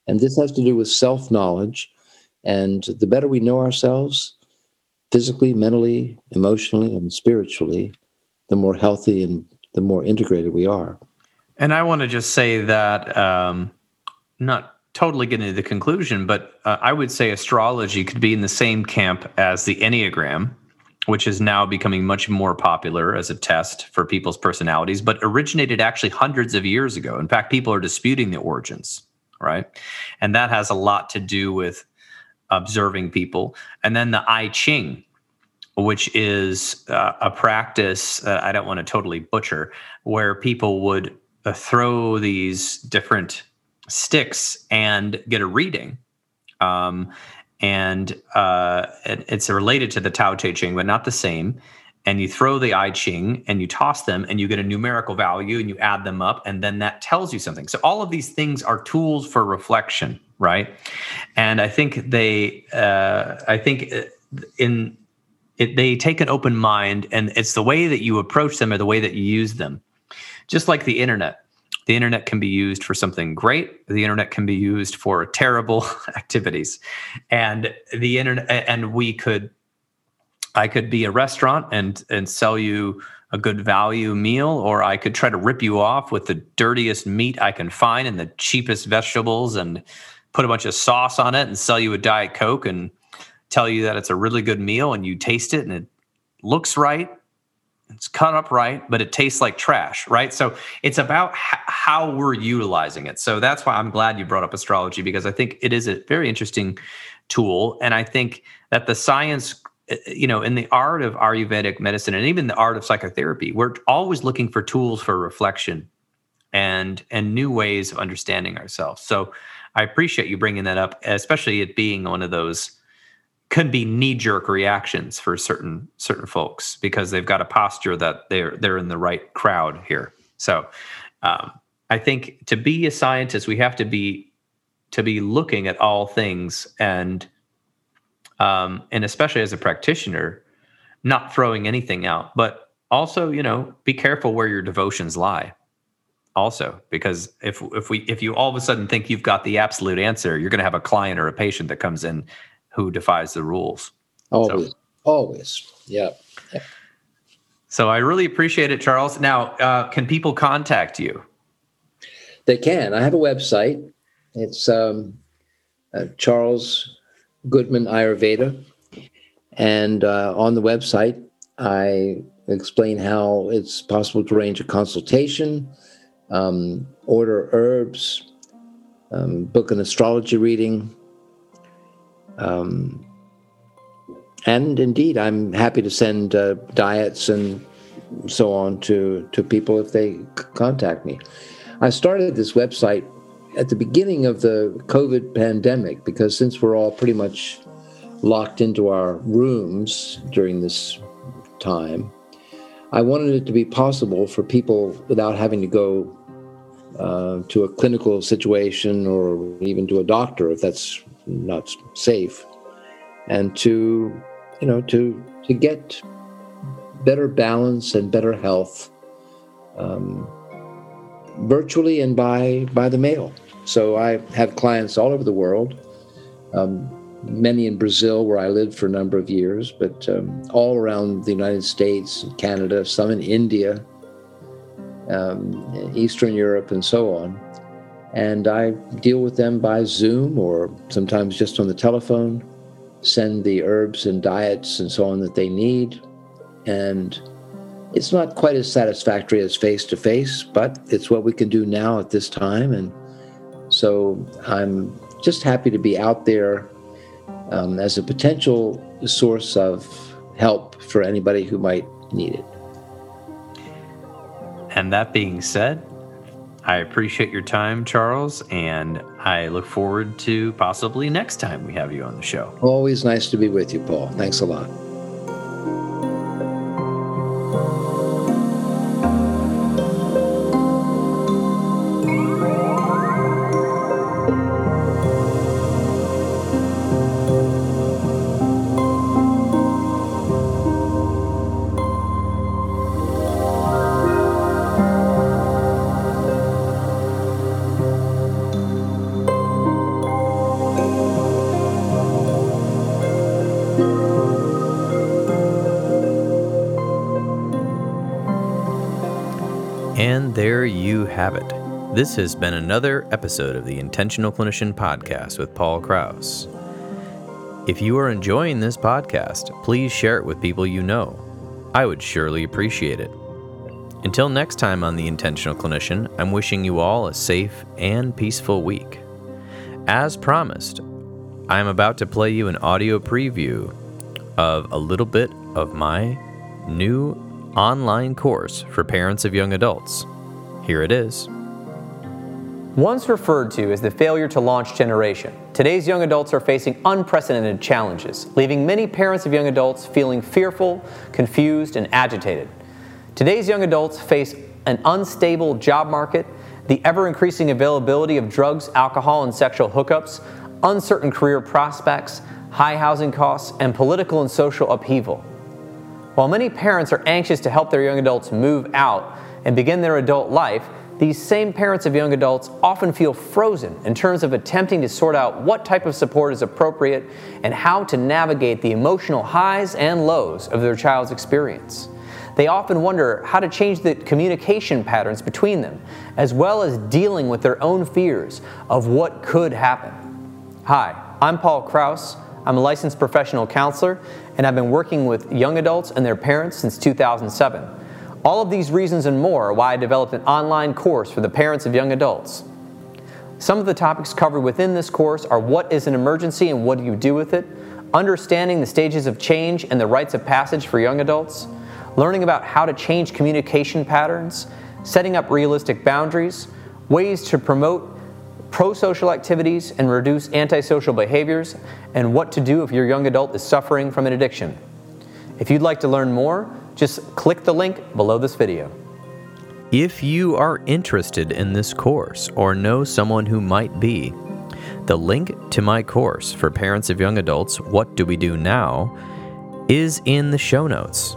And this has to do with self knowledge. And the better we know ourselves, physically, mentally, emotionally, and spiritually, the more healthy and the more integrated we are. And I want to just say that um, not totally get into the conclusion, but uh, I would say astrology could be in the same camp as the Enneagram, which is now becoming much more popular as a test for people's personalities, but originated actually hundreds of years ago. In fact, people are disputing the origins, right? And that has a lot to do with observing people. And then the I Ching, which is uh, a practice uh, I don't want to totally butcher, where people would uh, throw these different sticks and get a reading. Um, and uh, it, it's related to the Tao Te Ching, but not the same. And you throw the I Ching and you toss them, and you get a numerical value, and you add them up, and then that tells you something. So all of these things are tools for reflection, right? And I think they, uh, I think uh, in it, they take an open mind, and it's the way that you approach them or the way that you use them. Just like the internet, the internet can be used for something great. The internet can be used for terrible activities, and the internet and we could, I could be a restaurant and and sell you a good value meal, or I could try to rip you off with the dirtiest meat I can find and the cheapest vegetables and put a bunch of sauce on it and sell you a Diet Coke and tell you that it's a really good meal and you taste it and it looks right. It's cut up right, but it tastes like trash, right? So it's about h- how we're utilizing it. So that's why I'm glad you brought up astrology because I think it is a very interesting tool. And I think that the science uh, you know, in the art of Ayurvedic medicine and even the art of psychotherapy, we're always looking for tools for reflection and and new ways of understanding ourselves. So I appreciate you bringing that up, especially it being one of those can be knee jerk reactions for certain certain folks because they've got a posture that they're they're in the right crowd here. So um, I think to be a scientist, we have to be to be looking at all things and um, and especially as a practitioner, not throwing anything out, but also, you know, be careful where your devotions lie. Also, because if if we if you all of a sudden think you've got the absolute answer, you're going to have a client or a patient that comes in who defies the rules. Always, so, always, yeah. yeah. So I really appreciate it, Charles. Now, uh, can people contact you? They can. I have a website. It's um, uh, Charles Goodman Ayurveda. And uh, on the website, I explain how it's possible to arrange a consultation, um, order herbs, um, book an astrology reading. Um, and indeed, I'm happy to send uh, diets and so on to, to people if they contact me. I started this website at the beginning of the COVID pandemic, because since we're all pretty much locked into our rooms during this time, I wanted it to be possible for people without having to go uh, to a clinical situation or even to a doctor if that's not safe, and to you know to to get better balance and better health. Um, virtually and by by the mail. So I have clients all over the world, um, many in Brazil where I lived for a number of years, but um, all around the United States, Canada, some in India, um, Eastern Europe, and so on. And I deal with them by Zoom or sometimes just on the telephone, send the herbs and diets and so on that they need, and it's not quite as satisfactory as face to face, but it's what we can do now at this time. And so I'm just happy to be out there um, as a potential source of help for anybody who might need it. And that being said, I appreciate your time, Charles, and I look forward to possibly next time we have you on the show. Always nice to be with you, Paul. Thanks a lot. This has been another episode of the Intentional Clinician Podcast with Paul Krauss. If you are enjoying this podcast, please share it with people you know. I would surely appreciate it. Until next time on The Intentional Clinician, I'm wishing you all a safe and peaceful week. As promised, I am about to play you an audio preview of a little bit of my new online course for parents of young adults. Here it is. Once referred to as the failure to launch generation, today's young adults are facing unprecedented challenges, leaving many parents of young adults feeling fearful, confused, and agitated. Today's young adults face an unstable job market, the ever increasing availability of drugs, alcohol, and sexual hookups, uncertain career prospects, high housing costs, and political and social upheaval. While many parents are anxious to help their young adults move out and begin their adult life, these same parents of young adults often feel frozen in terms of attempting to sort out what type of support is appropriate and how to navigate the emotional highs and lows of their child's experience. They often wonder how to change the communication patterns between them, as well as dealing with their own fears of what could happen. Hi, I'm Paul Krauss. I'm a licensed professional counselor, and I've been working with young adults and their parents since 2007. All of these reasons and more are why I developed an online course for the parents of young adults. Some of the topics covered within this course are what is an emergency and what do you do with it, understanding the stages of change and the rites of passage for young adults, learning about how to change communication patterns, setting up realistic boundaries, ways to promote pro social activities and reduce antisocial behaviors, and what to do if your young adult is suffering from an addiction. If you'd like to learn more, just click the link below this video. If you are interested in this course or know someone who might be, the link to my course for parents of young adults, What Do We Do Now, is in the show notes.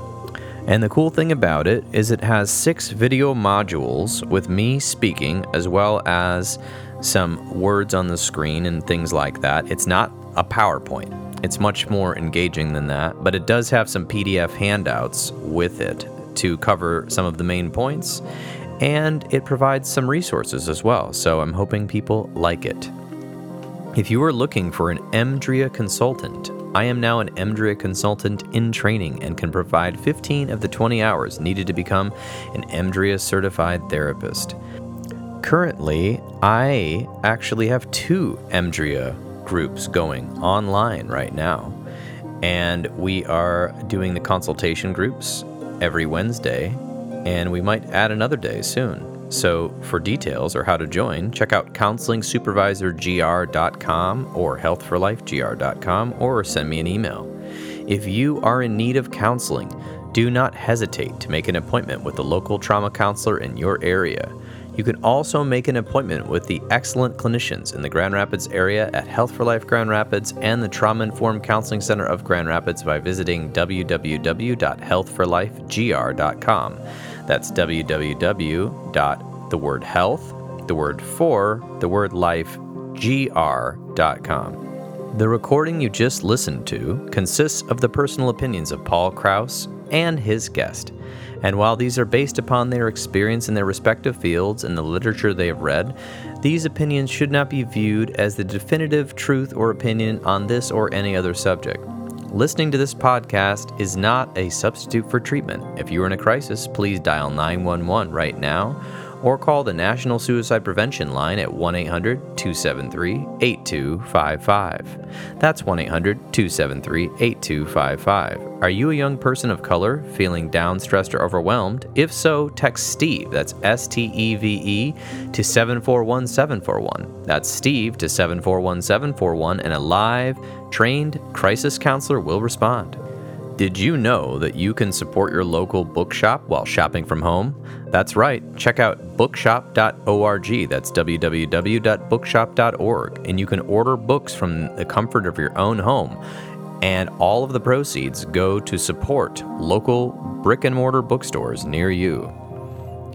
And the cool thing about it is it has six video modules with me speaking as well as some words on the screen and things like that. It's not a PowerPoint. It's much more engaging than that, but it does have some PDF handouts with it to cover some of the main points, and it provides some resources as well, so I'm hoping people like it. If you are looking for an EMDRIA consultant, I am now an EMDRIA consultant in training and can provide 15 of the 20 hours needed to become an EMDRIA certified therapist. Currently, I actually have two EMDRIA groups going online right now. And we are doing the consultation groups every Wednesday, and we might add another day soon. So, for details or how to join, check out counselingsupervisorgr.com or healthforlifegr.com or send me an email. If you are in need of counseling, do not hesitate to make an appointment with a local trauma counselor in your area. You can also make an appointment with the excellent clinicians in the Grand Rapids area at Health for Life Grand Rapids and the Trauma Informed Counseling Center of Grand Rapids by visiting www.healthforlifegr.com. That's www. the word health, the word for, the word life, gr.com. The recording you just listened to consists of the personal opinions of Paul Krauss and his guest. And while these are based upon their experience in their respective fields and the literature they have read, these opinions should not be viewed as the definitive truth or opinion on this or any other subject. Listening to this podcast is not a substitute for treatment. If you are in a crisis, please dial 911 right now or call the National Suicide Prevention Line at 1 800 273 8255. That's 1 800 273 8255. Are you a young person of color feeling down, stressed, or overwhelmed? If so, text Steve, that's S T E V E, to 741741. That's Steve to 741741, and a live, trained crisis counselor will respond. Did you know that you can support your local bookshop while shopping from home? That's right. Check out bookshop.org. That's www.bookshop.org. And you can order books from the comfort of your own home. And all of the proceeds go to support local brick and mortar bookstores near you.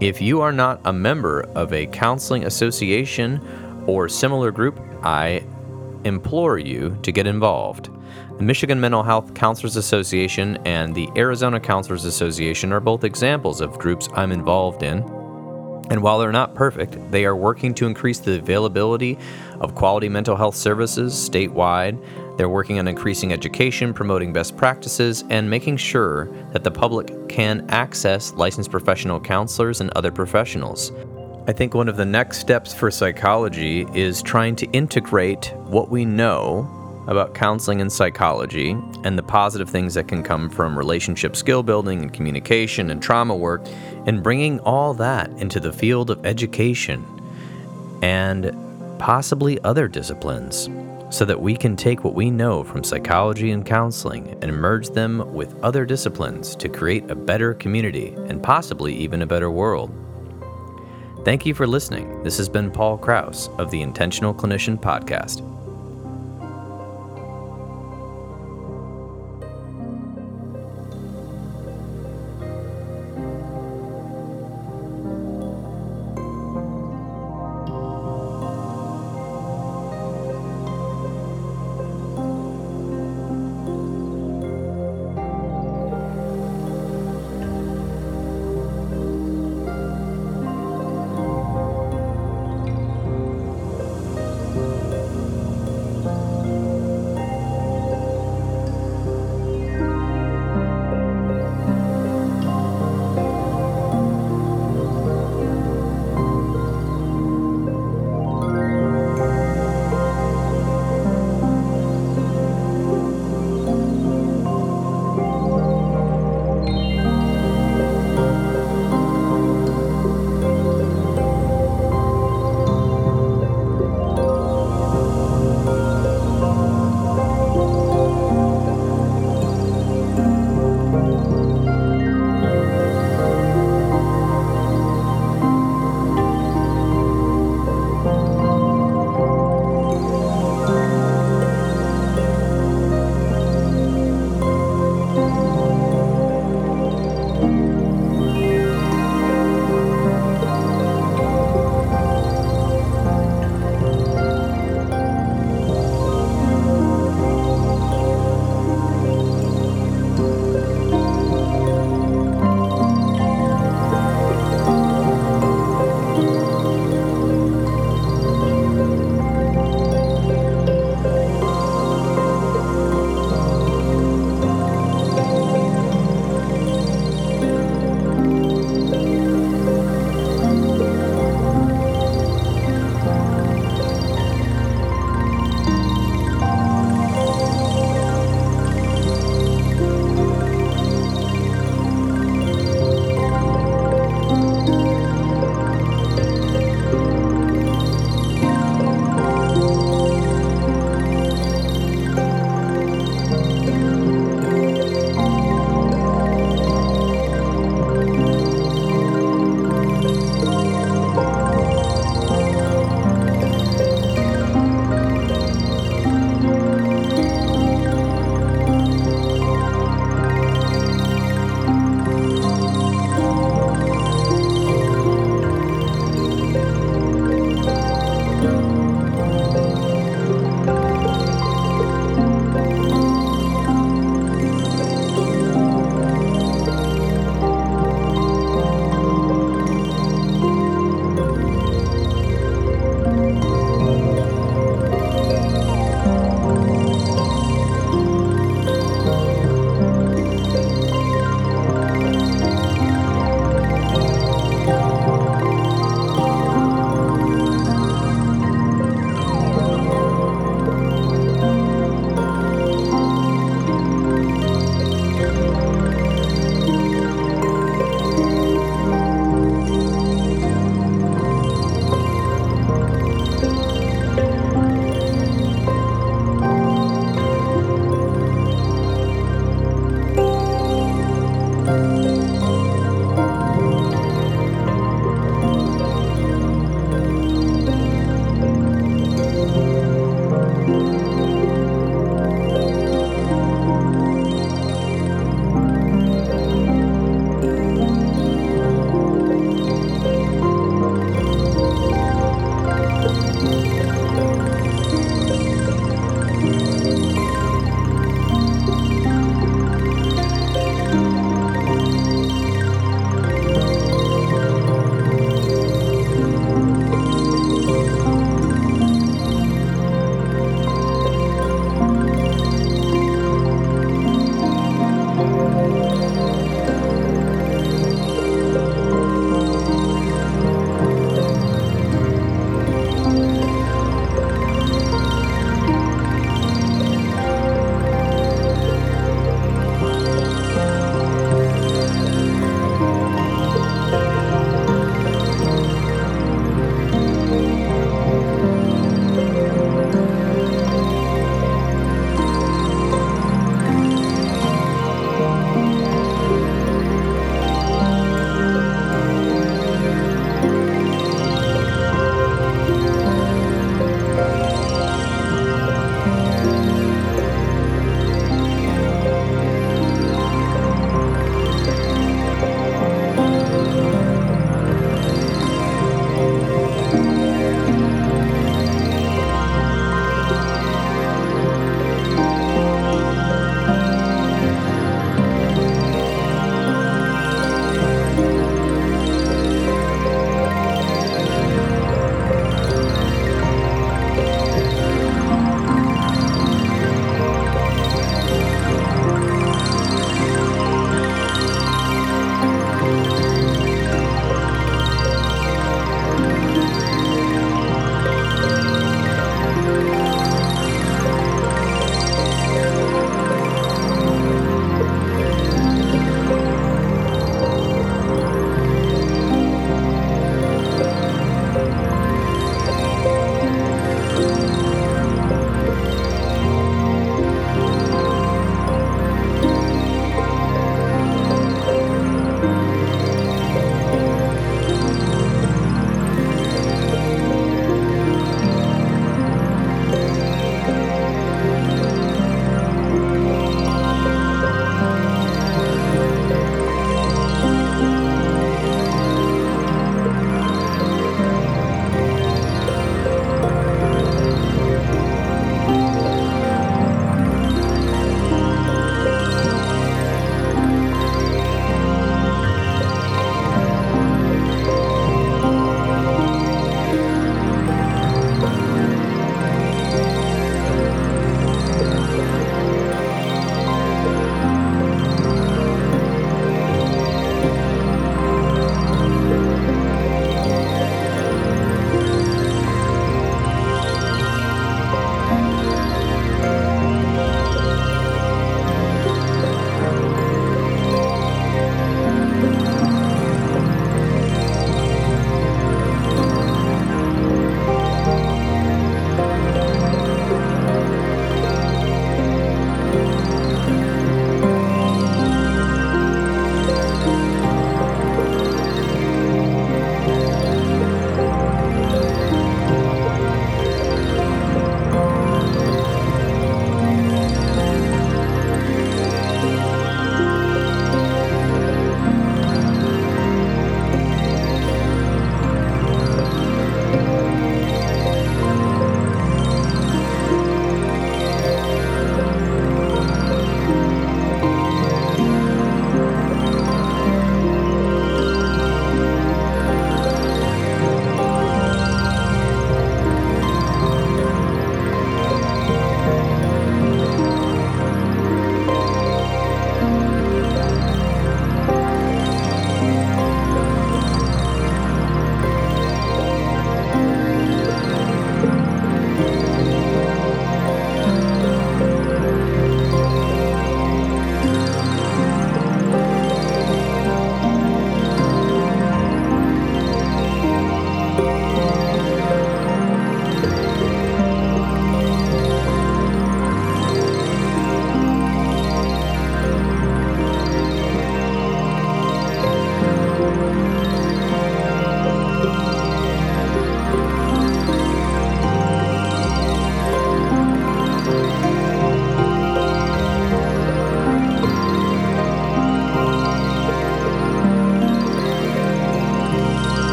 If you are not a member of a counseling association or similar group, I implore you to get involved. The Michigan Mental Health Counselors Association and the Arizona Counselors Association are both examples of groups I'm involved in. And while they're not perfect, they are working to increase the availability of quality mental health services statewide. They're working on increasing education, promoting best practices, and making sure that the public can access licensed professional counselors and other professionals. I think one of the next steps for psychology is trying to integrate what we know about counseling and psychology and the positive things that can come from relationship skill building and communication and trauma work, and bringing all that into the field of education and possibly other disciplines so that we can take what we know from psychology and counseling and merge them with other disciplines to create a better community and possibly even a better world. Thank you for listening. This has been Paul Krauss of the Intentional Clinician Podcast.